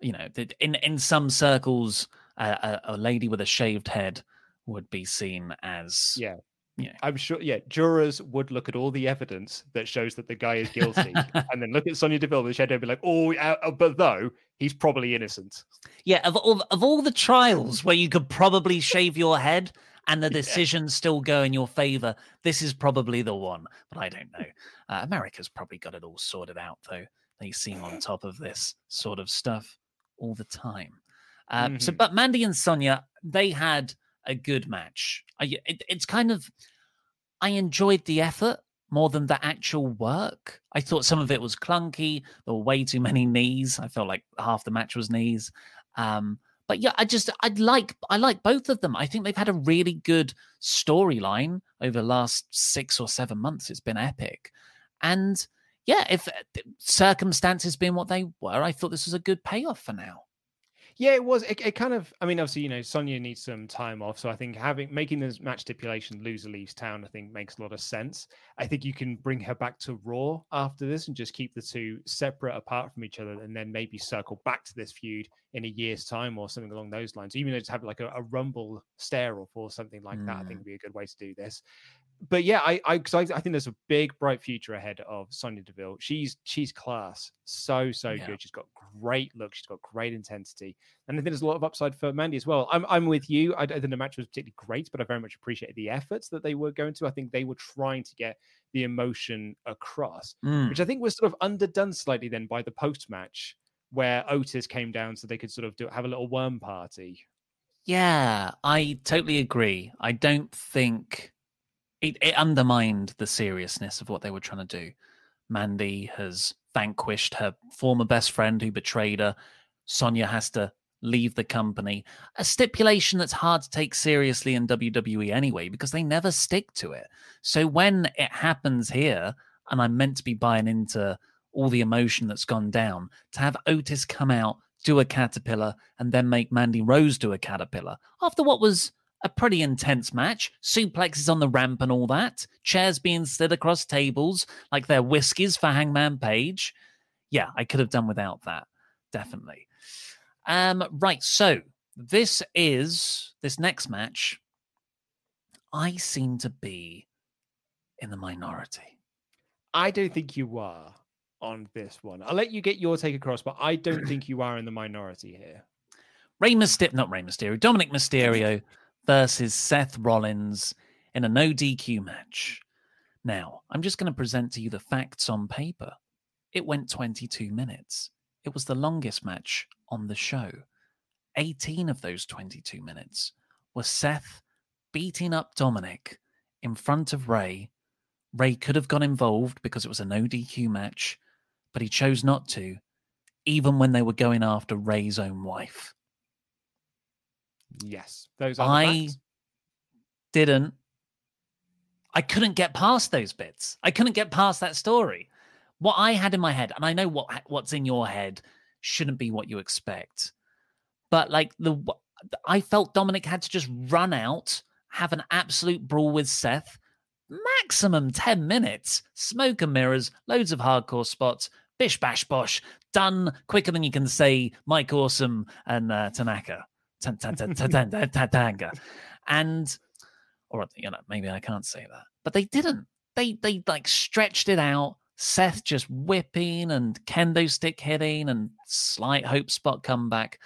you know in in some circles, uh, a, a lady with a shaved head would be seen as Yeah. Yeah. I'm sure. Yeah, jurors would look at all the evidence that shows that the guy is guilty, and then look at Sonya Deville with the shadow and be like, "Oh, uh, uh, but though he's probably innocent." Yeah, of all of all the trials where you could probably shave your head and the decisions still go in your favor, this is probably the one. But I don't know. Uh, America's probably got it all sorted out, though. They seem on top of this sort of stuff all the time. Uh, So, Mhm. but Mandy and Sonia, they had a good match. I, it, it's kind of, I enjoyed the effort more than the actual work. I thought some of it was clunky. There were way too many knees. I felt like half the match was knees. Um, but yeah, I just I'd like I like both of them. I think they've had a really good storyline over the last six or seven months. It's been epic, and yeah, if uh, circumstances being what they were, I thought this was a good payoff for now. Yeah, it was. It, it kind of. I mean, obviously, you know, Sonya needs some time off, so I think having making this match stipulation loser leaves town, I think makes a lot of sense. I think you can bring her back to Raw after this and just keep the two separate apart from each other, and then maybe circle back to this feud in a year's time or something along those lines. Even though just have like a, a Rumble stare off or something like that, I think Mm. would be a good way to do this. But yeah, I I, 'cause I I think there's a big bright future ahead of Sonya Deville. She's she's class, so so Yeah. good. She's got great look. She's got great intensity. And I think there's a lot of upside for Mandy as well. I'm I'm with you. I don't think the match was particularly great, but I very much appreciated the efforts that they were going to. I think they were trying to get the emotion across, Mm. which I think was sort of underdone slightly then by the post match where Otis came down so they could sort of do have a little worm party. Yeah, I totally agree. I don't think it, it undermined the seriousness of what they were trying to do. Mandy has vanquished her former best friend who betrayed her. Sonya has to leave the company. A stipulation that's hard to take seriously in WWE anyway, because they never stick to it. So when it happens here, and I'm meant to be buying into all the emotion that's gone down, to have Otis come out, do a caterpillar, and then make Mandy Rose do a caterpillar after what was a pretty intense match. Suplexes on the ramp and all that. Chairs being slid across tables like they're whiskies for Hangman Page. Yeah, I could have done without that. Definitely. Um, right, so this is this next match. I seem to be in the minority. I don't think you are on this one. I'll let you get your take across, but I don't think you are in the minority here. Rey Mysterio, not Rey Mysterio, Dominic Mysterio versus Seth Rollins in a no DQ match. Now, I'm just going to present to you the facts on paper. It went 22 minutes. It was the longest match on the show. 18 of those 22 minutes were Seth beating up Dominic in front of Rey. Rey could have got involved because it was a no DQ match, but he chose not to, even when they were going after Rey's own wife. Yes, those are I didn't. I couldn't get past those bits. I couldn't get past that story. What I had in my head, and I know what what's in your head shouldn't be what you expect, but like the I felt Dominic had to just run out, have an absolute brawl with Seth, maximum ten minutes, smoke and mirrors, loads of hardcore spots, bish bash bosh, done quicker than you can say Mike Awesome and uh, Tanaka. And or you know, maybe I can't say that. But they didn't. They they like stretched it out. Seth just whipping and kendo stick hitting and slight hope spot comeback.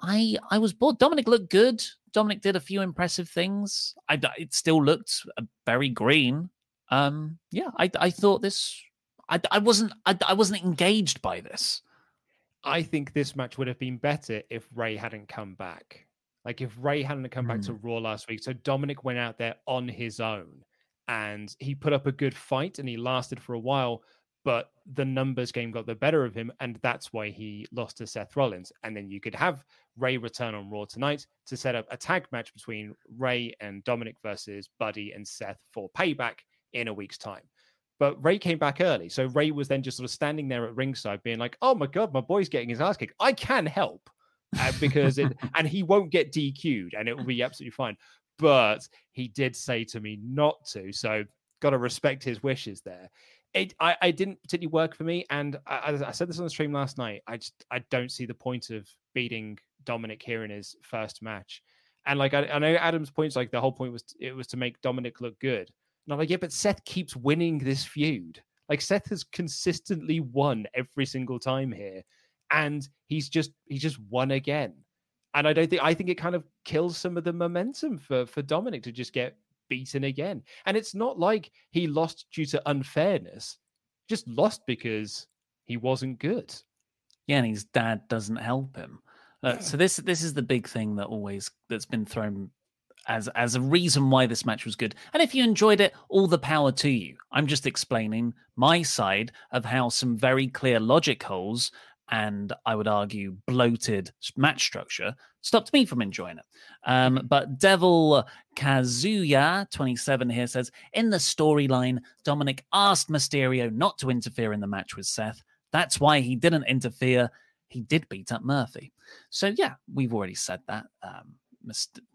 I I was bored. Dominic looked good. Dominic did a few impressive things. I it still looked uh, very green. Um, yeah, I I thought this. I I wasn't I, I wasn't engaged by this. I think this match would have been better if Rey hadn't come back. Like if Rey hadn't come back mm. to hmm. Raw last week. So Dominic went out there on his own and he put up a good fight and he lasted for a while, but the numbers game got the better of him. And that's why he lost to Seth Rollins. And then you could have Rey return on Raw tonight to set up a tag match between Rey and Dominic versus Buddy and Seth for payback in a week's time. But Rey came back early. So Rey was then just sort of standing there at ringside being like, oh my God, my boy's getting his ass kicked. I can help. Uh, because it, and he won't get DQ'd and it will be absolutely fine. But he did say to me not to. So got to respect his wishes there. It, I, I didn't particularly work for me. And I, I said this on the stream last night. I just, I don't see the point of beating Dominic here in his first match. And like, I, I know Adam's points, like the whole point was, it was to make Dominic look good. And I'm like, yeah, but Seth keeps winning this feud. Like Seth has consistently won every single time here, and he's just he's just won again. And I don't think I think it kind of kills some of the momentum for for Dominic to just get beaten again. And it's not like he lost due to unfairness; just lost because he wasn't good. Yeah, and his dad doesn't help him. Uh, so this this is the big thing that always that's been thrown as as a reason why this match was good. And if you enjoyed it, all the power to you. I'm just explaining my side of how some very clear logic holes and I would argue bloated match structure stopped me from enjoying it. Um, mm-hmm. but Devil Kazuya 27 here says in the storyline, Dominic asked Mysterio not to interfere in the match with Seth. That's why he didn't interfere. He did beat up Murphy. So yeah, we've already said that. Um.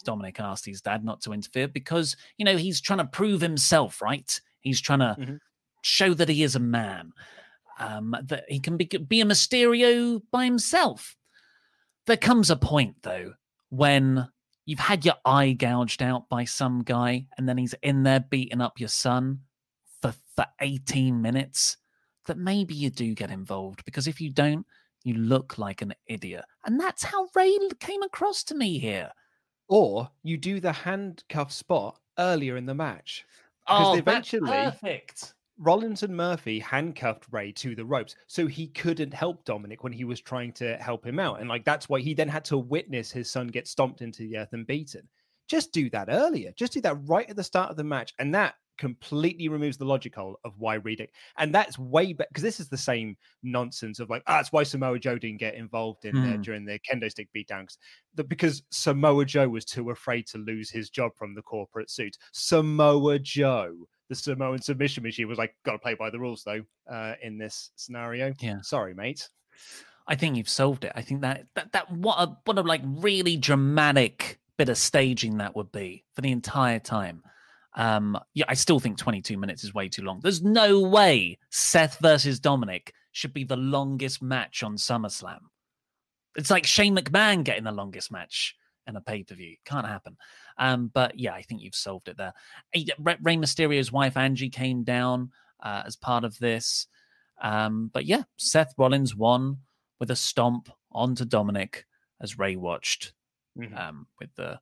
Dominic asked his dad not to interfere because, you know, he's trying to prove himself, right? He's trying to mm-hmm. show that he is a man, um, that he can be, be a Mysterio by himself. There comes a point, though, when you've had your eye gouged out by some guy and then he's in there beating up your son for, for 18 minutes, that maybe you do get involved because if you don't, you look like an idiot. And that's how Rey came across to me here. Or you do the handcuff spot earlier in the match. Because oh, eventually, perfect. Rollins and Murphy handcuffed Rey to the ropes, so he couldn't help Dominic when he was trying to help him out, and like that's why he then had to witness his son get stomped into the earth and beaten. Just do that earlier. Just do that right at the start of the match, and that completely removes the logic hole of why Reed and that's way better because this is the same nonsense of like ah, that's why Samoa Joe didn't get involved in mm. during the kendo stick beatdowns because Samoa Joe was too afraid to lose his job from the corporate suit. Samoa Joe, the Samoan submission machine, was like, got to play by the rules though uh, in this scenario. Yeah, sorry, mate. I think you've solved it. I think that that that what a what a like really dramatic bit of staging that would be for the entire time. Um, yeah, I still think 22 minutes is way too long. There's no way Seth versus Dominic should be the longest match on SummerSlam. It's like Shane McMahon getting the longest match in a pay per view. Can't happen. Um, but yeah, I think you've solved it there. Rey Mysterio's wife Angie came down uh, as part of this. Um, but yeah, Seth Rollins won with a stomp onto Dominic as Rey watched mm-hmm. um, with the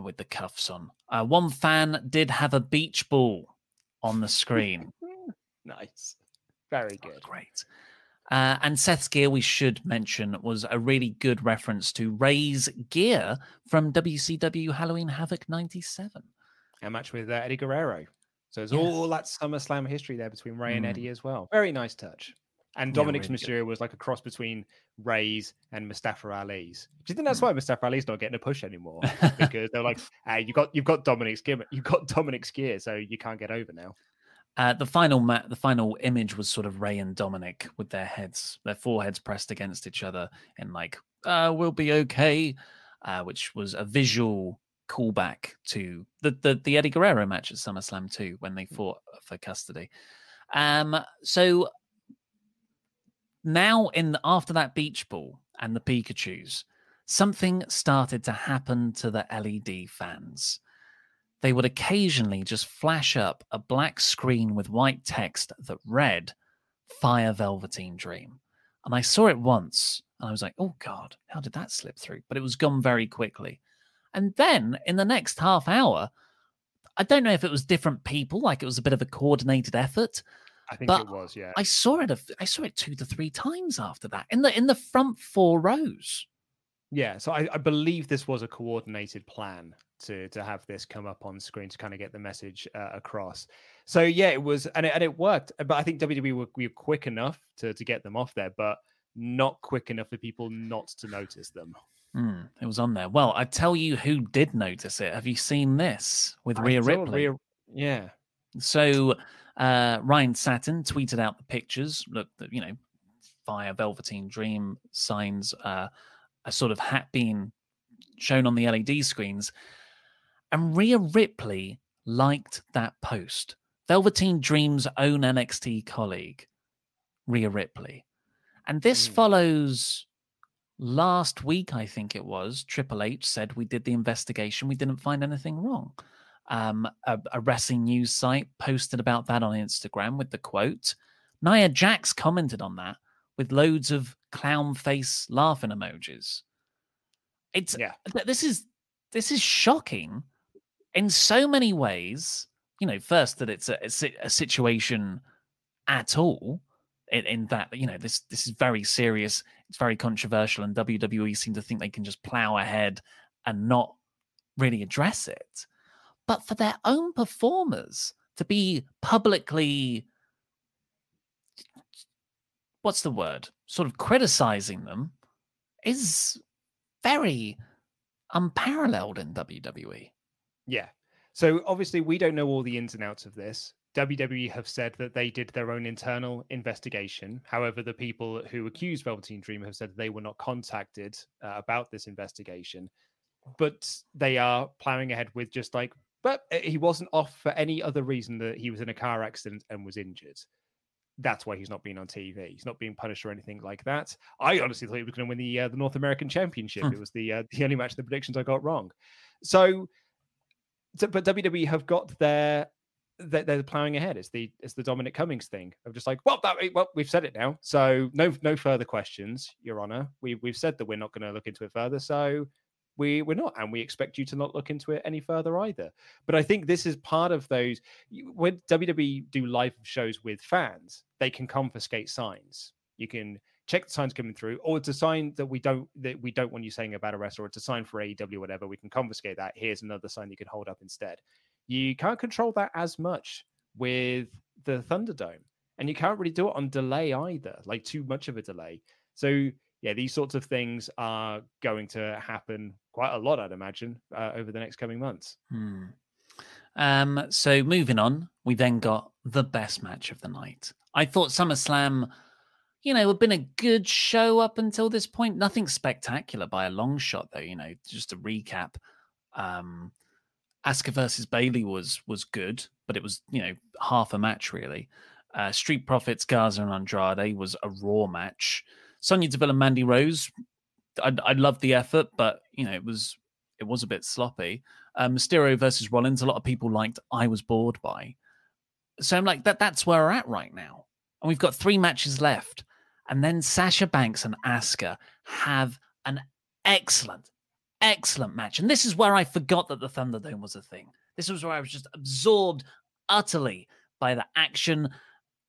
with the cuffs on. Uh, one fan did have a beach ball on the screen. nice. Very good. Oh, great. Uh, and Seth's gear, we should mention, was a really good reference to Rey's gear from WCW Halloween Havoc 97. A match with uh, Eddie Guerrero. So there's all that SummerSlam history there between Rey mm. and Eddie as well. Very nice touch. And Dominic's yeah, really Mysterio was like a cross between Rey's and Mustafa Ali's. Do you think that's mm. why Mustafa Ali's not getting a push anymore? because they're like, hey, you got you've got Dominic's gear, you got Dominic's gear, so you can't get over now. Uh, the final ma- the final image was sort of Rey and Dominic with their heads, their foreheads pressed against each other, and like uh, "We'll be okay," uh, which was a visual callback to the, the the Eddie Guerrero match at SummerSlam 2 when they mm. fought for custody. Um, so now in the, after that beach ball and the Pikachu's, something started to happen to the LED fans. They would occasionally just flash up a black screen with white text that read Fire Velveteen Dream. And I saw it once and I was like, oh God, how did that slip through? But it was gone very quickly. And then in the next half hour, I don't know if it was different people, like it was a bit of a coordinated effort, I think but it was, yeah. I saw it. A, I saw it two to three times after that in the in the front four rows. Yeah, so I, I believe this was a coordinated plan to to have this come up on screen to kind of get the message uh, across. So yeah, it was, and it, and it worked. But I think WWE were, were quick enough to to get them off there, but not quick enough for people not to notice them. Mm, it was on there. Well, I tell you who did notice it. Have you seen this with Rhea Ripley? Rhea, yeah. So uh, Ryan Satin tweeted out the pictures. Look, you know, via Velveteen Dream signs uh, a sort of hat being shown on the LED screens. And Rhea Ripley liked that post. Velveteen Dream's own NXT colleague, Rhea Ripley. And this mm. follows last week, I think it was. Triple H said we did the investigation, we didn't find anything wrong um, a, a, wrestling news site posted about that on Instagram with the quote. Nia Jax commented on that with loads of clown face laughing emojis. It's yeah. This is this is shocking in so many ways. You know, first that it's a, a situation at all. In, in that you know this this is very serious. It's very controversial, and WWE seem to think they can just plow ahead and not really address it but for their own performers to be publicly what's the word sort of criticizing them is very unparalleled in WWE. Yeah. So obviously we don't know all the ins and outs of this. WWE have said that they did their own internal investigation. However, the people who accused Velveteen Dream have said they were not contacted uh, about this investigation, but they are plowing ahead with just like but uh, he wasn't off for any other reason that he was in a car accident and was injured. That's why he's not being on TV. He's not being punished or anything like that. I honestly thought he was going to win the uh, the North American Championship. Hmm. It was the uh, the only match the predictions I got wrong. So, so but WWE have got their they're, they're plowing ahead. It's the it's the Dominic Cummings thing of just like, well, that well, we've said it now, so no no further questions, Your Honor. We we've said that we're not going to look into it further, so we we're not and we expect you to not look into it any further either. But i think this is part of those when wwe do live shows with fans they can confiscate signs. You can check the signs coming through or it's a sign that we don't that we don't want you saying about a wrestler or it's a sign for aew whatever we can confiscate that. Here's another sign you can hold up instead. You can't control that as much with the Thunderdome, and you can't really do it on delay either, like too much of a delay. So yeah, these sorts of things are going to happen quite a lot, I'd imagine, uh, over the next coming months. Hmm. Um, so moving on, we then got the best match of the night. I thought SummerSlam, you know, had been a good show up until this point. Nothing spectacular by a long shot, though. You know, just to recap, um, Asuka versus Bayley was was good, but it was you know half a match really. Uh, Street Profits, Garza and Andrade was a raw match. Sonya Deville and Mandy Rose, I, I loved the effort, but you know it was it was a bit sloppy. Uh, Mysterio versus Rollins, a lot of people liked. I was bored by. So I'm like that. That's where we're at right now, and we've got three matches left, and then Sasha Banks and Asuka have an excellent, excellent match. And this is where I forgot that the Thunderdome was a thing. This was where I was just absorbed utterly by the action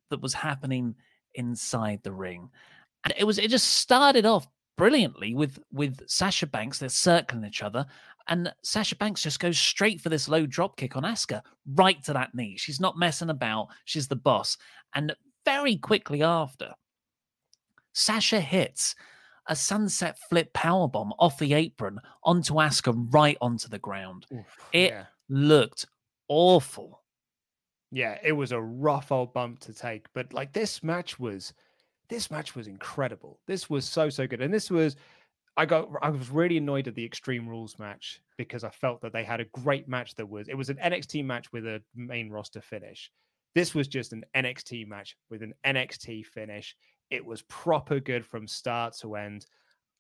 that was happening inside the ring. And it was it just started off brilliantly with with Sasha Banks. They're circling each other, and Sasha Banks just goes straight for this low drop kick on Asuka, right to that knee. She's not messing about. She's the boss. And very quickly after, Sasha hits a sunset flip powerbomb off the apron onto Asuka right onto the ground. Oof, it yeah. looked awful. Yeah, it was a rough old bump to take, but like this match was this match was incredible. This was so so good. And this was I got I was really annoyed at the Extreme Rules match because I felt that they had a great match that was it was an NXT match with a main roster finish. This was just an NXT match with an NXT finish. It was proper good from start to end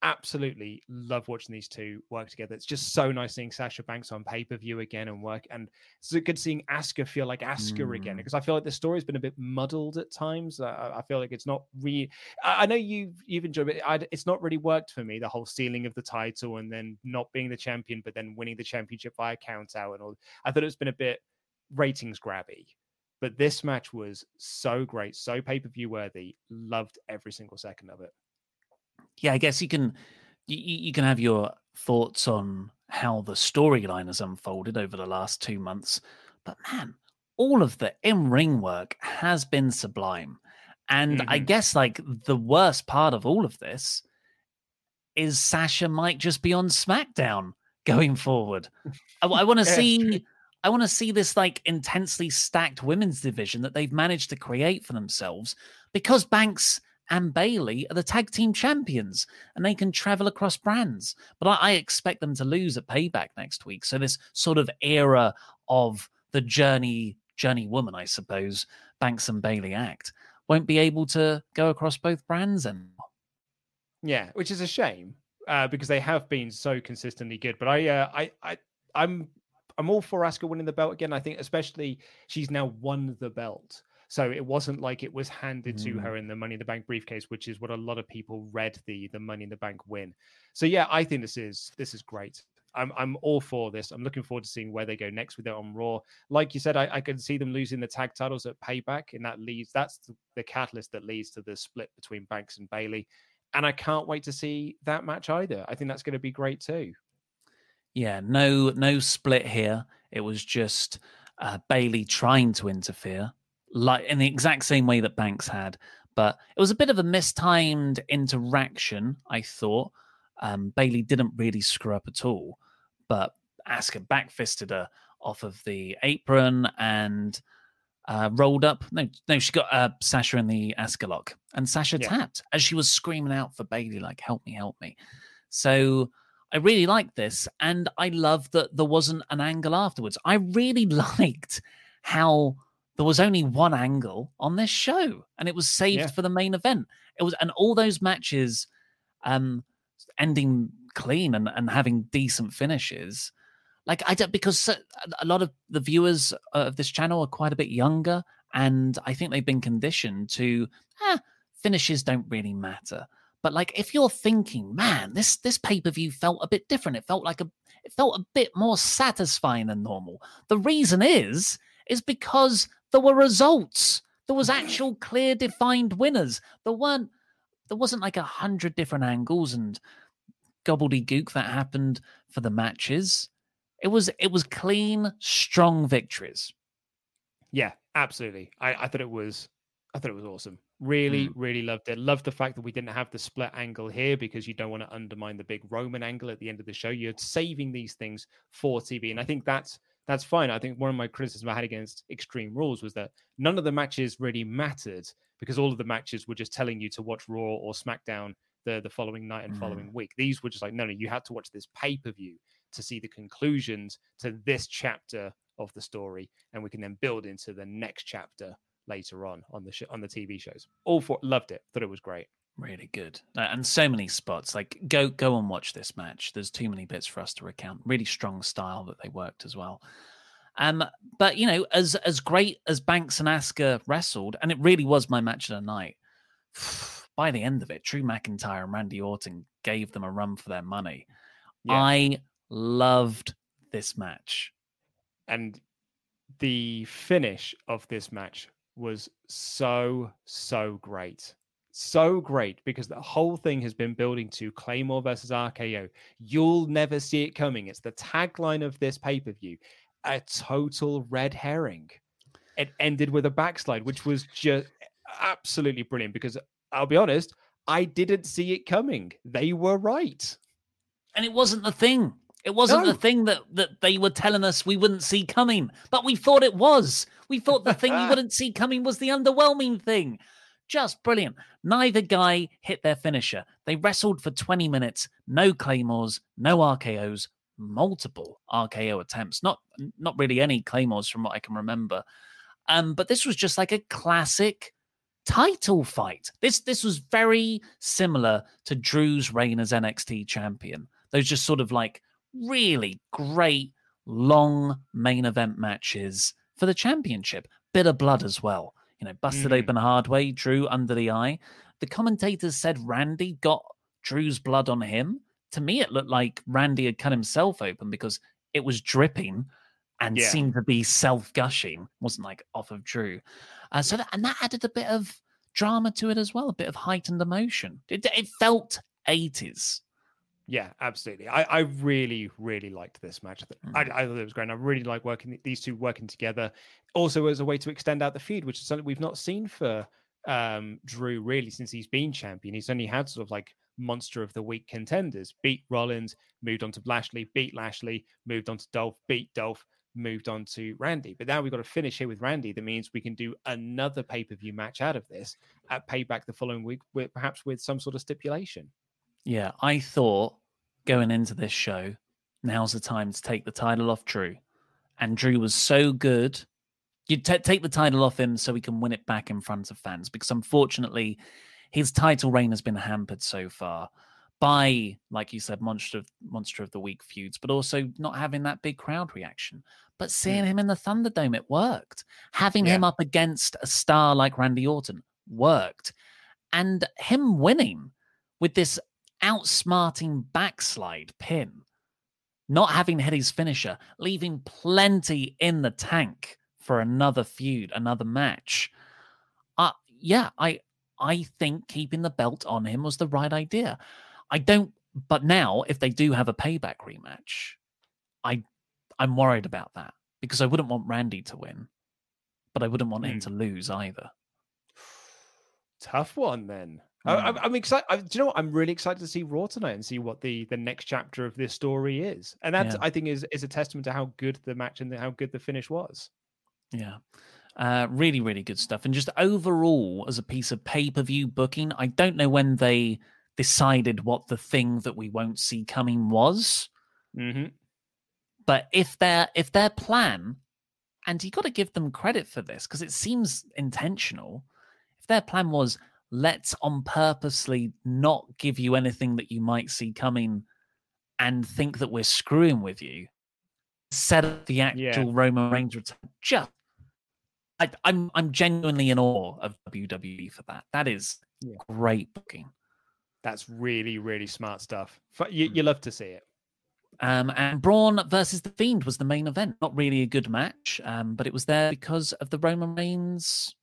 absolutely love watching these two work together. It's just so nice seeing Sasha Banks on pay per view again and work, and it's good seeing Asuka feel like Asuka mm. again because I feel like the story's been a bit muddled at times. Uh, I feel like it's not really. I know you've you've enjoyed it. I, it's not really worked for me. The whole stealing of the title and then not being the champion, but then winning the championship via count out and all. I thought it's been a bit ratings grabby. But this match was so great, so pay per view worthy. Loved every single second of it yeah, I guess you can you, you can have your thoughts on how the storyline has unfolded over the last two months, but man, all of the in ring work has been sublime. And mm-hmm. I guess like the worst part of all of this is Sasha might just be on SmackDown going forward. I, I want to yeah, see. I want to see this like intensely stacked women's division that they've managed to create for themselves because Banks and Bayley are the tag team champions and they can travel across brands. But I, I, expect them to lose at Payback next week. So this sort of era of the journey journey woman, I suppose, Banks and Bayley act won't be able to go across both brands anymore. Yeah, which is a shame uh, because they have been so consistently good. But I, uh, I, I, I'm, I'm all for Asuka winning the belt again. I think especially she's now won the belt. So it wasn't like it was handed mm. to her in the Money in the Bank briefcase, which is what a lot of people read the the Money in the Bank win. So yeah, I think this is this is great. I'm I'm all for this. I'm looking forward to seeing where they go next with it on Raw. Like you said, I, I can see them losing the tag titles at Payback, and that leads that's the, the catalyst that leads to the split between Banks and Bayley. And I can't wait to see that match either. I think that's going to be great too. Yeah, no no split here. It was just uh, Bayley trying to interfere like in the exact same way that Banks had. But it was a bit of a mistimed interaction, I thought. Um, Bayley didn't really screw up at all, but Asuka backfisted her off of the apron and uh, rolled up. No, no, she got uh, Sasha in the Asuka lock, and Sasha yeah. tapped as she was screaming out for Bayley, like "Help me, help me!" So I really liked this, and I love that there wasn't an angle afterwards. I really liked how there was only one angle on this show and it was saved yeah. for the main event. It was and all those matches um ending clean and, and having decent finishes like i don't because a lot of the viewers of this channel are quite a bit younger and i think they've been conditioned to eh, finishes don't really matter. But like if you're thinking man this this pay-per-view felt a bit different. It felt like a it felt a bit more satisfying than normal. The reason is is because there were results. There was actual clear defined winners. There weren't there wasn't like a hundred different angles and gobbledygook that happened for the matches. It was it was clean, strong victories. Yeah, absolutely. I, I thought it was I thought it was awesome. Really, mm. really loved it. Loved the fact that we didn't have the split angle here because you don't want to undermine the big Roman angle at the end of the show. You're saving these things for TV, and I think that's that's fine. I think one of my criticisms I had against Extreme Rules was that none of the matches really mattered because all of the matches were just telling you to watch Raw or SmackDown the the following night and mm. following week. These were just like no, no, you had to watch this pay per view to see the conclusions to this chapter of the story, and we can then build into the next chapter later on on the sh- on the TV shows. All for loved it. Thought it was great. Really good, uh, and so many spots. Like go go and watch this match. There's too many bits for us to recount. Really strong style that they worked as well. Um, but you know, as as great as Banks and Asuka wrestled, and it really was my match of the night. By the end of it, Drew McIntyre and Randy Orton gave them a run for their money. Yeah. I loved this match. And the finish of this match was so, so great. So great because the whole thing has been building to Claymore versus RKO. You'll never see it coming. It's the tagline of this pay per view. A total red herring. It ended with a backslide, which was just absolutely brilliant because I'll be honest, I didn't see it coming. They were right. And it wasn't the thing. It wasn't no. the thing that, that they were telling us we wouldn't see coming, but we thought it was. We thought the thing you wouldn't see coming was the underwhelming thing. Just brilliant. Neither guy hit their finisher. They wrestled for 20 minutes, no claymores, no RKOs, multiple RKO attempts. Not not really any claymores from what I can remember. Um, but this was just like a classic title fight. This this was very similar to Drew's reign as NXT champion. Those just sort of like really great long main event matches for the championship. Bit of blood as well. You know, busted mm. open hard way, Drew under the eye. The commentators said Randy got Drew's blood on him. To me, it looked like Randy had cut himself open because it was dripping and yeah. seemed to be self gushing. wasn't like off of Drew. Uh, so that, and that added a bit of drama to it as well, a bit of heightened emotion. It, it felt 80s. Yeah, absolutely. I, I really, really liked this match. I, I, I thought it was great. I really like working these two working together. Also, as a way to extend out the feud, which is something we've not seen for um, Drew really since he's been champion. He's only had sort of like monster of the week contenders. Beat Rollins, moved on to Lashley, beat Lashley, moved on to Dolph, beat Dolph, moved on to Randy. But now we've got to finish here with Randy. That means we can do another pay per view match out of this at Payback the following week, with, perhaps with some sort of stipulation. Yeah, I thought going into this show, now's the time to take the title off Drew. And Drew was so good. You t- take the title off him so he can win it back in front of fans because unfortunately, his title reign has been hampered so far by, like you said, monster of, monster of the week feuds, but also not having that big crowd reaction. But seeing mm. him in the Thunderdome, it worked. Having yeah. him up against a star like Randy Orton worked, and him winning with this outsmarting backslide pin, not having hit his finisher, leaving plenty in the tank for another feud, another match. Uh, yeah, I I think keeping the belt on him was the right idea. I don't but now if they do have a payback rematch, I I'm worried about that because I wouldn't want Randy to win, but I wouldn't want mm. him hmm. to lose either. Tough one then. Mm. I, am excited. I, do you know what? I'm really excited to see Raw tonight and see what the the next chapter of this story is. And that yeah. I think is is a testament to how good the match and the, how good the finish was. Yeah. Uh, really, really good stuff. And just overall, as a piece of pay per view booking, I don't know when they decided what the thing that we won't see coming was. Mm-hmm. But if their if their plan, and you got to give them credit for this because it seems intentional. If their plan was let's on purposely not give you anything that you might see coming and think that we're screwing with you. Set up the actual yeah. Roman Reigns return. Just, I, am I'm, I'm genuinely in awe of WWE for that. That is yeah. great booking. That's really really smart stuff. You, you love to see it. Um, and Braun versus the Fiend was the main event. Not really a good match, um, but it was there because of the Roman Reigns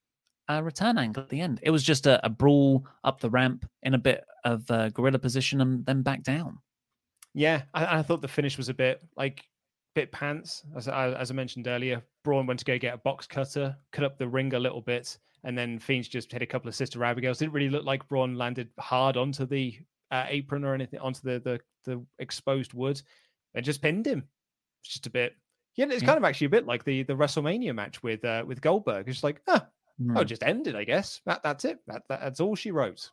uh, return angle at the end. It was just a, a brawl up the ramp in a bit of a gorilla position and then back down. Yeah, I, I, thought the finish was a bit like bit pants, as I, as I mentioned earlier. Braun went to go get a box cutter, cut up the ring a little bit, and then Fiends just hit a couple of Sister Abigails. Didn't really look like Braun landed hard onto the uh, apron or anything, onto the, the the exposed wood, and just pinned him. It's just a bit. Yeah, it's Yeah. kind of actually a bit like the the WrestleMania match with uh, with Goldberg. It's just like, ah, oh, Hmm. just ended, I guess. That that's it. That, that that's all she wrote.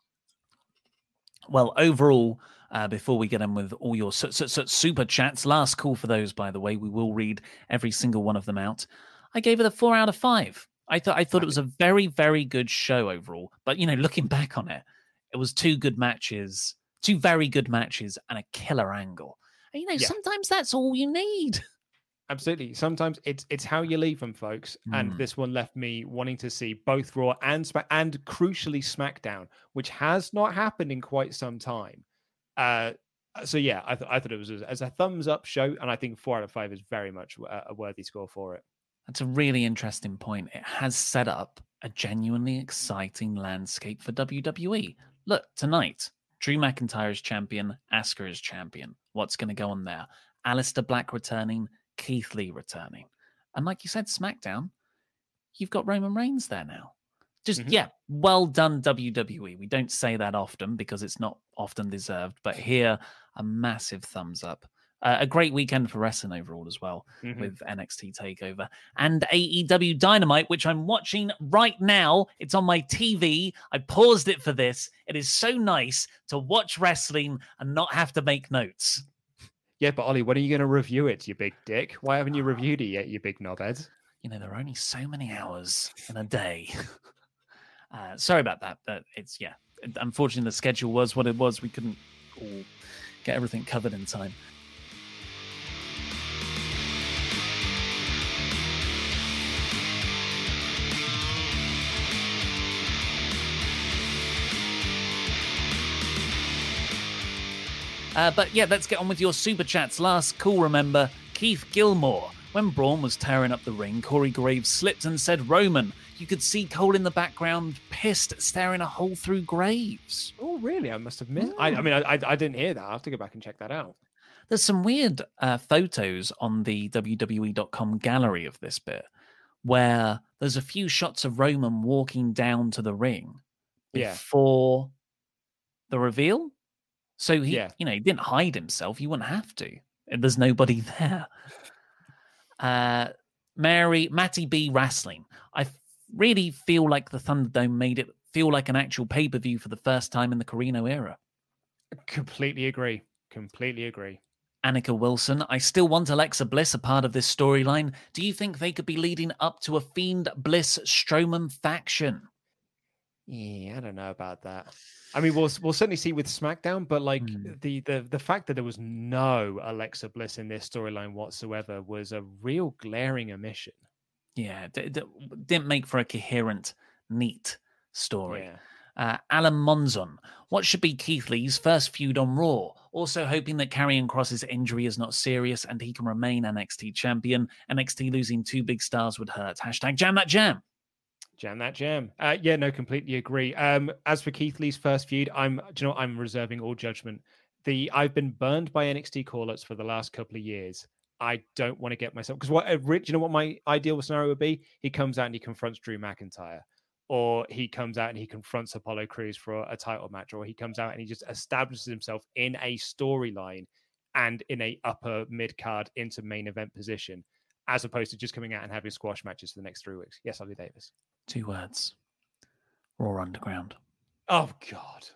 Well, overall, uh, before we get on with all your su- su- su- super chats, last call for those, by the way. We will read every single one of them out. I gave it a four out of five. I thought I thought it was a very, very good show overall. But you know, looking back on it, it was two good matches, two very good matches, and a killer angle. And, you know, Yeah. sometimes that's all you need. Absolutely. Sometimes it's it's how you leave them, folks. And Mm. this one left me wanting to see both Raw and Smack and crucially SmackDown, which has not happened in quite some time. Uh, so yeah, I, th- I thought it was as, as a thumbs up show, and I think four out of five is very much a, a worthy score for it. That's a really interesting point. It has set up a genuinely exciting landscape for WWE. Look, tonight, Drew McIntyre is champion, Asuka is champion. What's going to go on there? Aleister Black returning, Keith Lee returning. And like you said, SmackDown, you've got Roman Reigns there now. Just, yeah, well done, WWE. We don't say that often because it's not often deserved, but here, a massive thumbs up. Uh, a great weekend for wrestling overall as well Mhm. with NXT Takeover and AEW Dynamite, which I'm watching right now. It's on my TV. I paused it for this. It is so nice to watch wrestling and not have to make notes. Yeah, but Ollie, when are you going to review it, you big dick? Why haven't you reviewed it yet, you big knobhead? You know, there are only so many hours in a day. uh, sorry about that, but it's yeah. Unfortunately, the schedule was what it was. We couldn't all get everything covered in time. Uh, but yeah, let's get on with your super chats. Last call, remember Keith Gilmore. When Braun was tearing up the ring, Corey Graves slipped and said Roman. You could see Cole in the background, pissed, staring a hole through Graves. Oh, really? I must have missed. I, I mean, I, I I didn't hear that. I have to go back and check that out. There's some weird uh, photos on the WWE.com gallery of this bit where there's a few shots of Roman walking down to the ring Yeah. before the reveal. So he, Yeah. you know, he didn't hide himself. You wouldn't have to. There's nobody there. Uh, Mary, Matty B wrestling. I f- really feel like the Thunderdome made it feel like an actual pay per view for the first time in the Corona era. Completely agree. Completely agree. Annika Wilson. I still want Alexa Bliss a part of this storyline. Do you think they could be leading up to a Fiend Bliss Strowman faction? Yeah, I don't know about that. I mean, we'll we'll certainly see with SmackDown, but like Hmm. the the the fact that there was no Alexa Bliss in this storyline whatsoever was a real glaring omission. Yeah, d- d- didn't make for a coherent, neat story. Yeah. Uh, Alan Monzon. What should be Keith Lee's first feud on Raw? Also hoping that Karrion Kross's injury is not serious and he can remain NXT champion. NXT losing two big stars would hurt. Hashtag jam that jam. Jam that jam. Uh, yeah, no, completely agree. Um, as for Keith Lee's first feud, I'm, you know. I'm reserving all judgment. The I've been burned by NXT call-ups for the last couple of years. I don't want to get myself because what, Rich, you know, what my ideal scenario would be? He comes out and he confronts Drew McIntyre, or he comes out and he confronts Apollo Crews for a title match, or he comes out and he just establishes himself in a storyline and in a upper mid card into main event position, as opposed to just coming out and having squash matches for the next three weeks. Yes, Ollie Davis. Two words. Raw Underground. Oh God.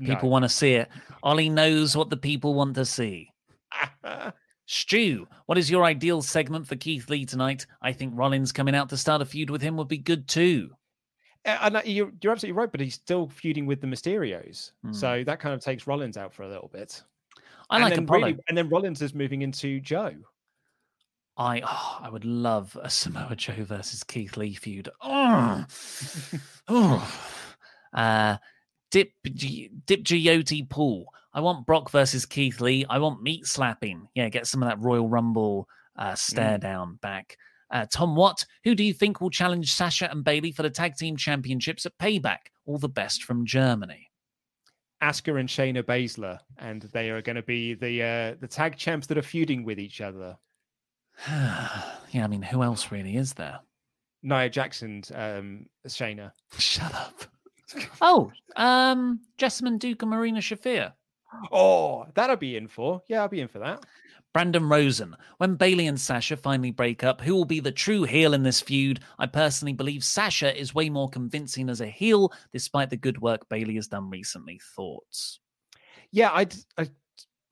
People want to see it. Ollie knows what the people want to see. Stu, what is your ideal segment for Keith Lee tonight? I think Rollins coming out to start a feud with him would be good too. And uh, you're, you're absolutely right, but he's still feuding with the Mysterios, so that kind of takes Rollins out for a little bit. I and like then Apollo. and then Rollins is moving into Joe. I oh, I would love a Samoa Joe versus Keith Lee feud. Oh, oh. Uh, Dip G- Dip Giotti Pool. I want Brock versus Keith Lee. I want meat slapping. Yeah, get some of that Royal Rumble uh, stare Mm. down back. Uh, Tom Watt, who do you think will challenge Sasha and Bayley for the tag team championships at Payback? All the best from Germany. Asuka and Shayna Baszler, and they are going to be the uh, the tag champs that are feuding with each other. yeah, I mean, who else really is there? Nia Jackson's um, Shayna. Shut up. oh, um, Jessamyn Duke and Marina Shafir. Oh, that'll be in for. Yeah, I'll be in for that. Brandon Rosen. When Bayley and Sasha finally break up, who will be the true heel in this feud? I personally believe Sasha is way more convincing as a heel, despite the good work Bayley has done recently. Thoughts? Yeah, I'd, I'd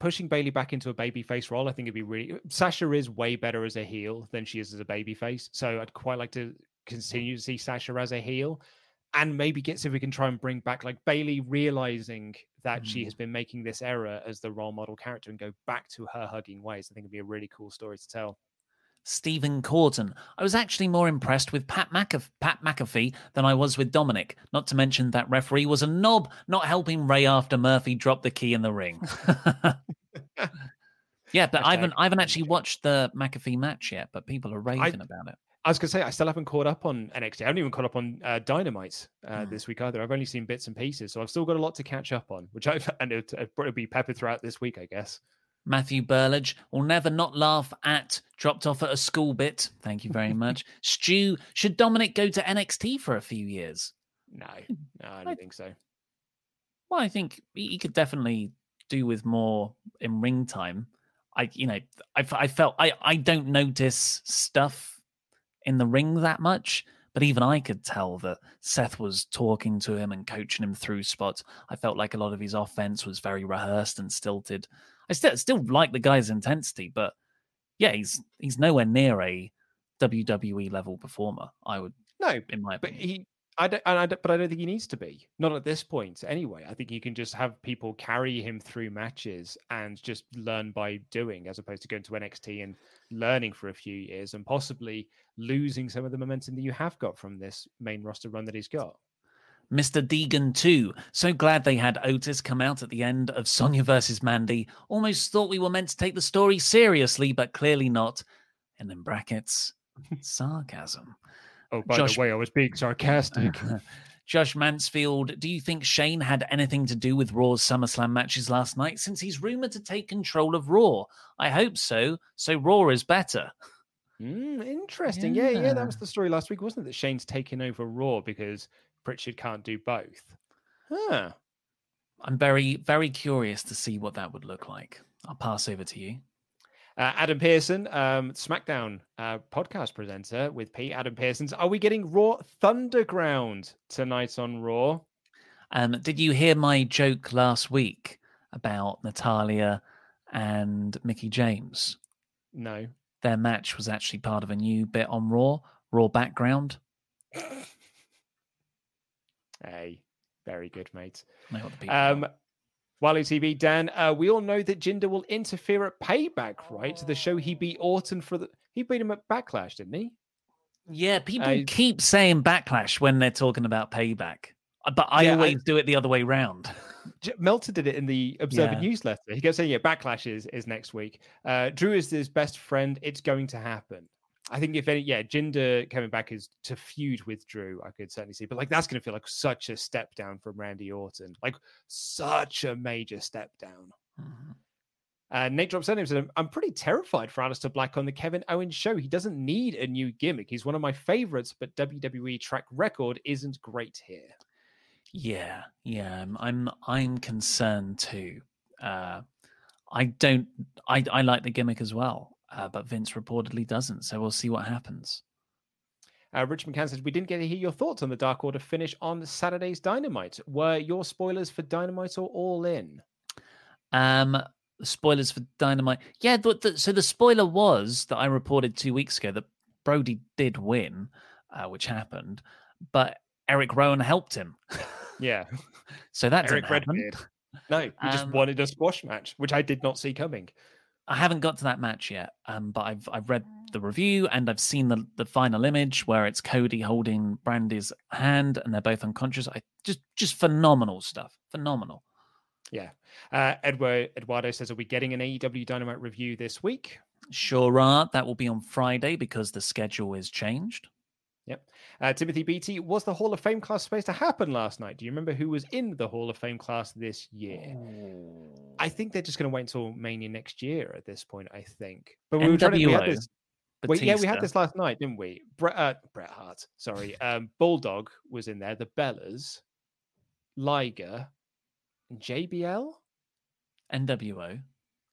pushing Bayley back into a babyface role. I think it'd be really. Sasha is way better as a heel than she is as a babyface, so I'd quite like to continue to see Sasha as a heel and maybe get see if we can try and bring back like Bayley realizing that mm. she has been making this error as the role model character and go back to her hugging ways. I think it'd be a really cool story to tell. Stephen Corton. I was actually more impressed with Pat, McAf- Pat McAfee than I was with Dominic. Not to mention that referee was a knob, not helping Rey after Murphy dropped the key in the ring. yeah, but okay. I haven't I haven't actually watched the McAfee match yet, but people are raving I, about it. I was gonna say I still haven't caught up on NXT. I haven't even caught up on uh, Dynamite uh, mm. this week either. I've only seen bits and pieces, so I've still got a lot to catch up on. Which I've and it, will be peppered throughout this week, I guess. Matthew Burlage will never not laugh at dropped off at a school bit. Thank you very much. Stu, should Dominic go to NXT for a few years? No, no, I don't I, think so. Well, I think he could definitely do with more in ring time. I, you know, I, I felt I, I don't notice stuff in the ring that much. But even I could tell that Seth was talking to him and coaching him through spots. I felt like a lot of his offense was very rehearsed and stilted. I still still like the guy's intensity, but yeah, he's he's nowhere near a WWE level performer. I would no, in my opinion. But he I don't, I don't, but I don't think he needs to be. Not at this point, anyway. I think you can just have people carry him through matches and just learn by doing, as opposed to going to NXT and learning for a few years and possibly losing some of the momentum that you have got from this main roster run that he's got. Mr. Deegan too. So glad they had Otis come out at the end of Sonya versus Mandy. Almost thought we were meant to take the story seriously, but clearly not. And in brackets, sarcasm. Oh, by Josh... the way, I was being sarcastic. Josh Mansfield, do you think Shane had anything to do with Raw's SummerSlam matches last night since he's rumored to take control of Raw? I hope so. So Raw is better. Mm, interesting. Yeah. yeah, yeah, that was the story last week, wasn't it? That Shane's taking over Raw because Prichard can't do both. Huh. I'm very, very curious to see what that would look like. I'll pass over to you. Uh, Adam Pearson, um, SmackDown uh, podcast presenter with Pete. Adam Pearson's. Are we getting Raw Thunderground tonight on Raw? Um, did you hear my joke last week about Natalya and Mickie James? No. Their match was actually part of a new bit on Raw, Raw background. hey, very good, mate. Um, Wally TV, Dan, uh, we all know that Jinder will interfere at Payback, right? The show he beat Orton for the he beat him at Backlash, didn't he? Yeah, people uh, keep saying Backlash when they're talking about Payback, uh, but I yeah, always I, do it the other way round. Meltzer did it in the Observer yeah. newsletter. He kept saying, "Yeah, Backlash is is next week. Uh, Drew is his best friend. It's going to happen." I think if any, yeah, Jinder coming back is to feud with Drew. I could certainly see, but like that's going to feel like such a step down from Randy Orton, like such a major step down. Mm-hmm. Uh, Nate drops in and said, I'm pretty terrified for Aleister Black on the Kevin Owens show. He doesn't need a new gimmick. He's one of my favorites, but WWE track record isn't great here. Yeah, yeah, I'm I'm concerned too. Uh, I don't. I I like the gimmick as well uh, but Vince reportedly doesn't. So we'll see what happens. Uh, Rich McCann says, We didn't get to hear your thoughts on the Dark Order finish on Saturday's Dynamite. Were your spoilers for Dynamite or All In? Um, spoilers for Dynamite. Yeah, the, the, so the spoiler was that I reported two weeks ago that Brodie did win, uh, which happened, but Eric Rowan helped him. yeah. so that Eric Redbeard. No, he um, just wanted a squash match, which I did not see coming. I haven't got to that match yet, um, but I've I've read the review and I've seen the the final image where it's Cody holding Brandi's hand and they're both unconscious. I just just phenomenal stuff, phenomenal. Yeah, uh, Edward Eduardo says, "Are we getting an AEW Dynamite review this week?" Sure are. That will be on Friday because the schedule is changed. Yep. Uh, Timothy Beatty, was the Hall of Fame class supposed to happen last night? Do you remember who was in the Hall of Fame class this year? I think they're just going to wait until Mania next year at this point, I think. But we were trying to, we had this. Wait, yeah, we had this last night, didn't we? Bret, uh, Bret Hart, sorry. Um, Bulldog was in there, the Bellas, Liger, JBL, NWO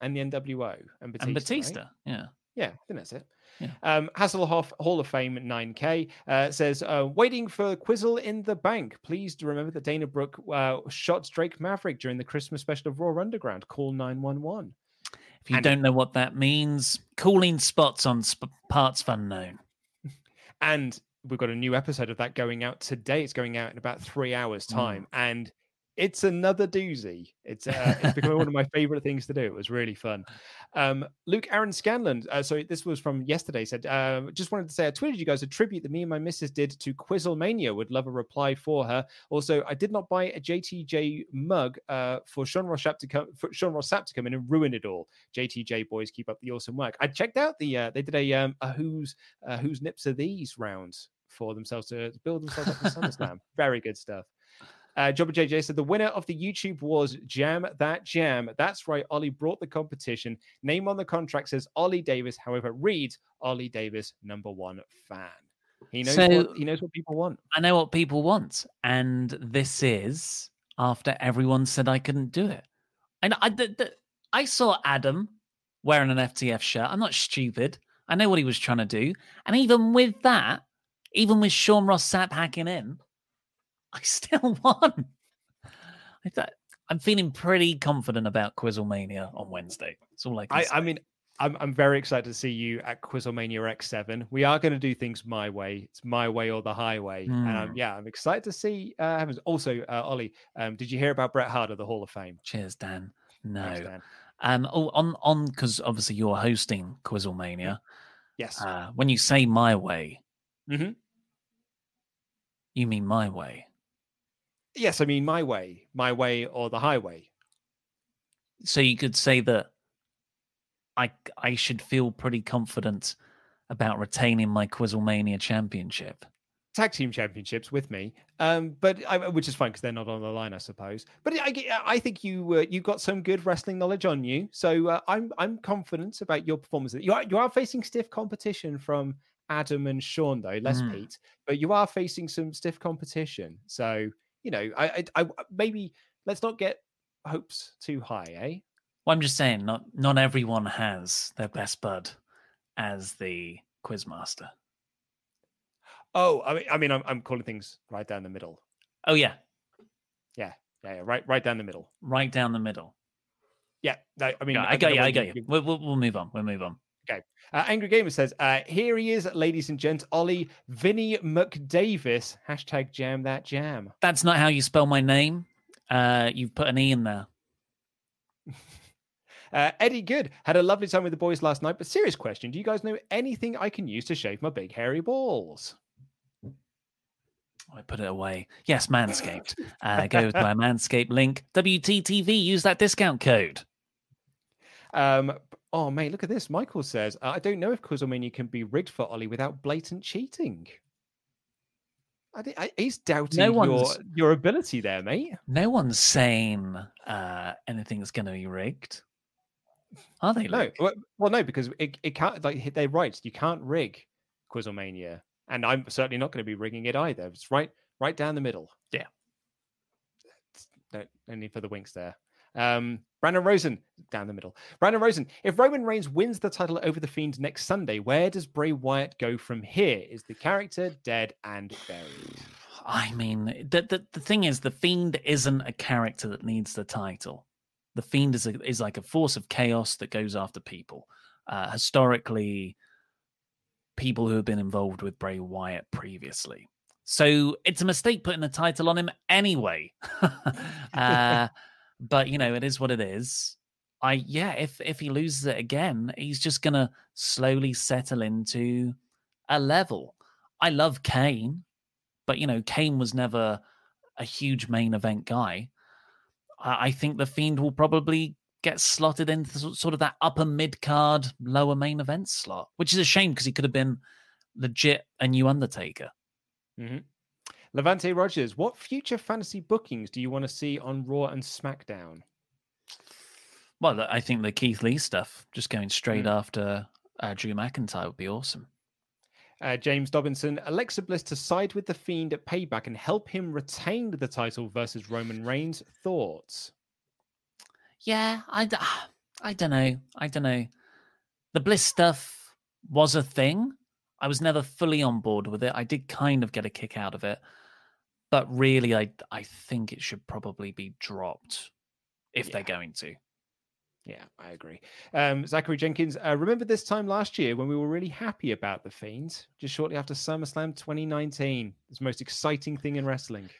and the NWO, and Batista. and right? Batista. Yeah. Yeah, I think that's it. Yeah. Um, Hasselhoff Hall of Fame 9K uh, says, uh, waiting for Quizzle in the bank. Please remember that Dana Brooke uh, shot Drake Maverick during the Christmas special of Raw Underground. Call 911. If you And- don't know what that means, cooling spots on sp- parts unknown. And we've got a new episode of that going out today. It's going out in about three hours' Mm. time. And it's another doozy. It's uh, it's becoming one of my favorite things to do. It was really fun. Um, Luke Aaron Scanlon. Uh, so this was from yesterday. Said uh, just wanted to say I tweeted you guys a tribute that me and my missus did to Quizzlemania. Would love a reply for her. Also, I did not buy a JTJ mug uh, for Sean Ross Sapp to come for Sean Ross Sapp to come in and ruin it all. JTJ boys, keep up the awesome work. I checked out the uh, they did a um a who's uh, whose nips are these rounds for themselves to build themselves up in SummerSlam. Very good stuff. Uh, Jobber JJ said the winner of the YouTube was Jam That Jam. That's right. Ollie brought the competition. Name on the contract says Ollie Davis. However, reads Ollie Davis, number one fan. He knows So- what he knows what people want. I know what people want, and this is after everyone said I couldn't do it. And I, the, the, I saw Adam wearing an FTF shirt. I'm not stupid. I know what he was trying to do, and even with that, even with Sean Ross Sapp hacking in, I still won. I thought, I'm feeling pretty confident about Quizlemania on Wednesday. That's all I can I, say. I mean, I'm, I'm very excited to see you at Quizlemania X7. We are going to do things my way. It's my way or the highway. And um, Mm. yeah, I'm excited to see. Uh, also, uh, Ollie, um, did you hear about Bret Hart of the Hall of Fame? Cheers, Dan. No. Thanks, Dan. Um, oh, on on because obviously you're hosting Quizlemania. Yes. Uh, when you say my way, Mhm. you mean my way. Yes, I mean my way, my way or the highway. So you could say that I I should feel pretty confident about retaining my Quizzlemania championship. tag team championships with me, um, but I, which is fine because they're not on the line, I suppose. But I, I think you uh, you got some good wrestling knowledge on you, so uh, I'm I'm confident about your performance. You are you are facing stiff competition from Adam and Sean though, less Mm. Pete, but you are facing some stiff competition. So you know, I, I, I maybe let's not get hopes too high, eh? Well, I'm just saying, not not everyone has their best bud as the quizmaster. Oh, I mean, I mean, I'm, I'm calling things right down the middle. Oh yeah, Yeah, yeah, yeah right, right down the middle. right down the middle. Yeah, no, I mean, Yeah, I don't got you. I got you. We'll, we'll, we'll move on. We'll move on. Okay. Uh, Angry Gamer says, uh, here he is, ladies and gents, Ollie Vinny McDavis. Hashtag jam that jam. That's not how you spell my name. Uh, you've put an e in there. Uh, Eddie Good had a lovely time with the boys last night, but serious question. Do you guys know anything I can use to shave my big hairy balls? I put it away. Yes, Manscaped. Uh, go to my Manscaped link. WTTV. Use that discount code. Um, oh, mate, look at this. Michael says, uh, I don't know if Quizzlemania can be rigged for Ollie without blatant cheating. I, thi- I, he's doubting your, one's- your ability there, mate. No one's saying uh, anything's going to be rigged. Are they? No, Luke? well, well, no, because it, it can't. Like they're right, you can't rig Quizzlemania, and I'm certainly not going to be rigging it either. It's right, right down the middle. Yeah. No, no need for the winks there. Um, Brandon Rosen down the middle. Brandon Rosen. If Roman Reigns wins the title over the Fiend next Sunday, where does Bray Wyatt go from here? Is the character dead and buried? I mean, the, the the thing is, the fiend isn't a character that needs the title. The fiend is a, is like a force of chaos that goes after people. Uh, historically, people who have been involved with Bray Wyatt previously. So it's a mistake putting the title on him anyway. uh, but you know, it is what it is. I yeah, if if he loses it again, he's just gonna slowly settle into a level. I love Kane, but you know, Kane was never a huge main event guy. I, I think the Fiend will probably get slotted into sort- of that upper mid card, lower main event slot, which is a shame because he could have been legit a new Undertaker. Mm-hmm. Levante Rogers, what future fantasy bookings do you want to see on Raw and SmackDown? Well, I think the Keith Lee stuff, just going straight Mm. after uh, Drew McIntyre, would be awesome. Uh, James Dobinson, Alexa Bliss to side with the Fiend at Payback and help him retain the title versus Roman Reigns. Thoughts? Yeah, I, d- I don't know. I don't know. The Bliss stuff was a thing. I was never fully on board with it. I did kind of get a kick out of it, but really, I I think it should probably be dropped if they're going to. Yeah, I agree. Um, Zachary Jenkins, uh, remember this time last year when we were really happy about the Fiend? Just shortly after SummerSlam 2019, it's the most exciting thing in wrestling.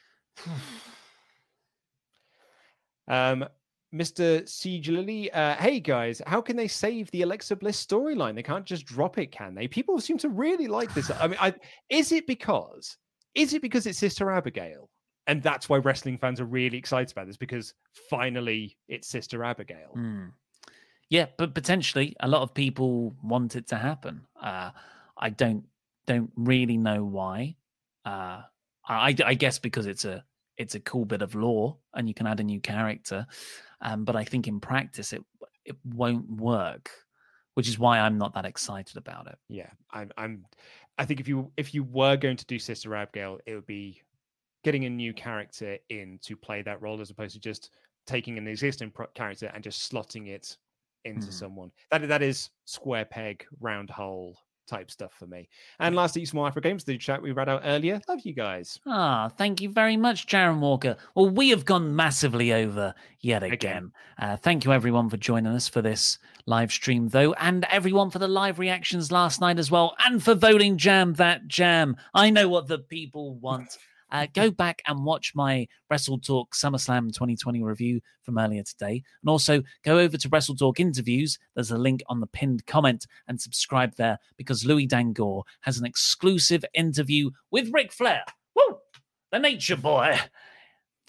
um, Mr. Siege Lily, uh, hey guys, how can they save the Alexa Bliss storyline? They can't just drop it, can they? People seem to really like this. I mean, I, is it because is it because it's Sister Abigail? And that's why wrestling fans are really excited about this because finally it's Sister Abigail. Hmm. Yeah, but potentially a lot of people want it to happen. Uh, I don't don't really know why. Uh, I, I guess because it's a it's a cool bit of lore and you can add a new character. Um, but I think in practice it it won't work, which is why I'm not that excited about it. Yeah, I'm. I'm. I think if you if you were going to do Sister Abigail, it would be getting a new character in to play that role as opposed to just taking an existing pro- character and just slotting it into Mhm. someone. That that is square peg round hole type stuff for me. And lastly, Small Afro Games, the chat we read out earlier. Love you guys. Ah, thank you very much, Jaron Walker. Well, we have gone massively over yet again. Again. Uh, thank you, everyone, for joining us for this live stream, though, and everyone for the live reactions last night as well, and for voting Jam That Jam. I know what the people want. Uh, go back and watch my Wrestle Talk SummerSlam 2020 review from earlier today. And also go over to Wrestle Talk interviews. There's a link on the pinned comment and subscribe there because Louis Dangoor has an exclusive interview with Ric Flair. Woo! The Nature Boy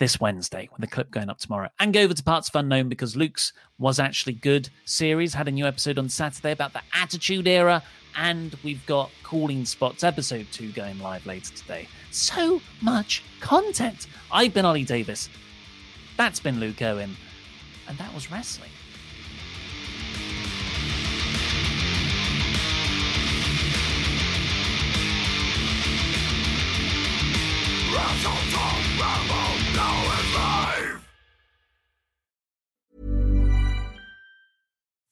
this Wednesday with the clip going up tomorrow. And go over to Parts of Unknown because Luke's was actually good series. Had a new episode on Saturday about the Attitude Era. And we've got Calling Spots episode 2 going live later today. So much content. I've been Ollie Davis. That's been Luke Owen. And that was wrestling.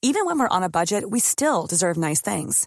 Even when we're on a budget, we still deserve nice things.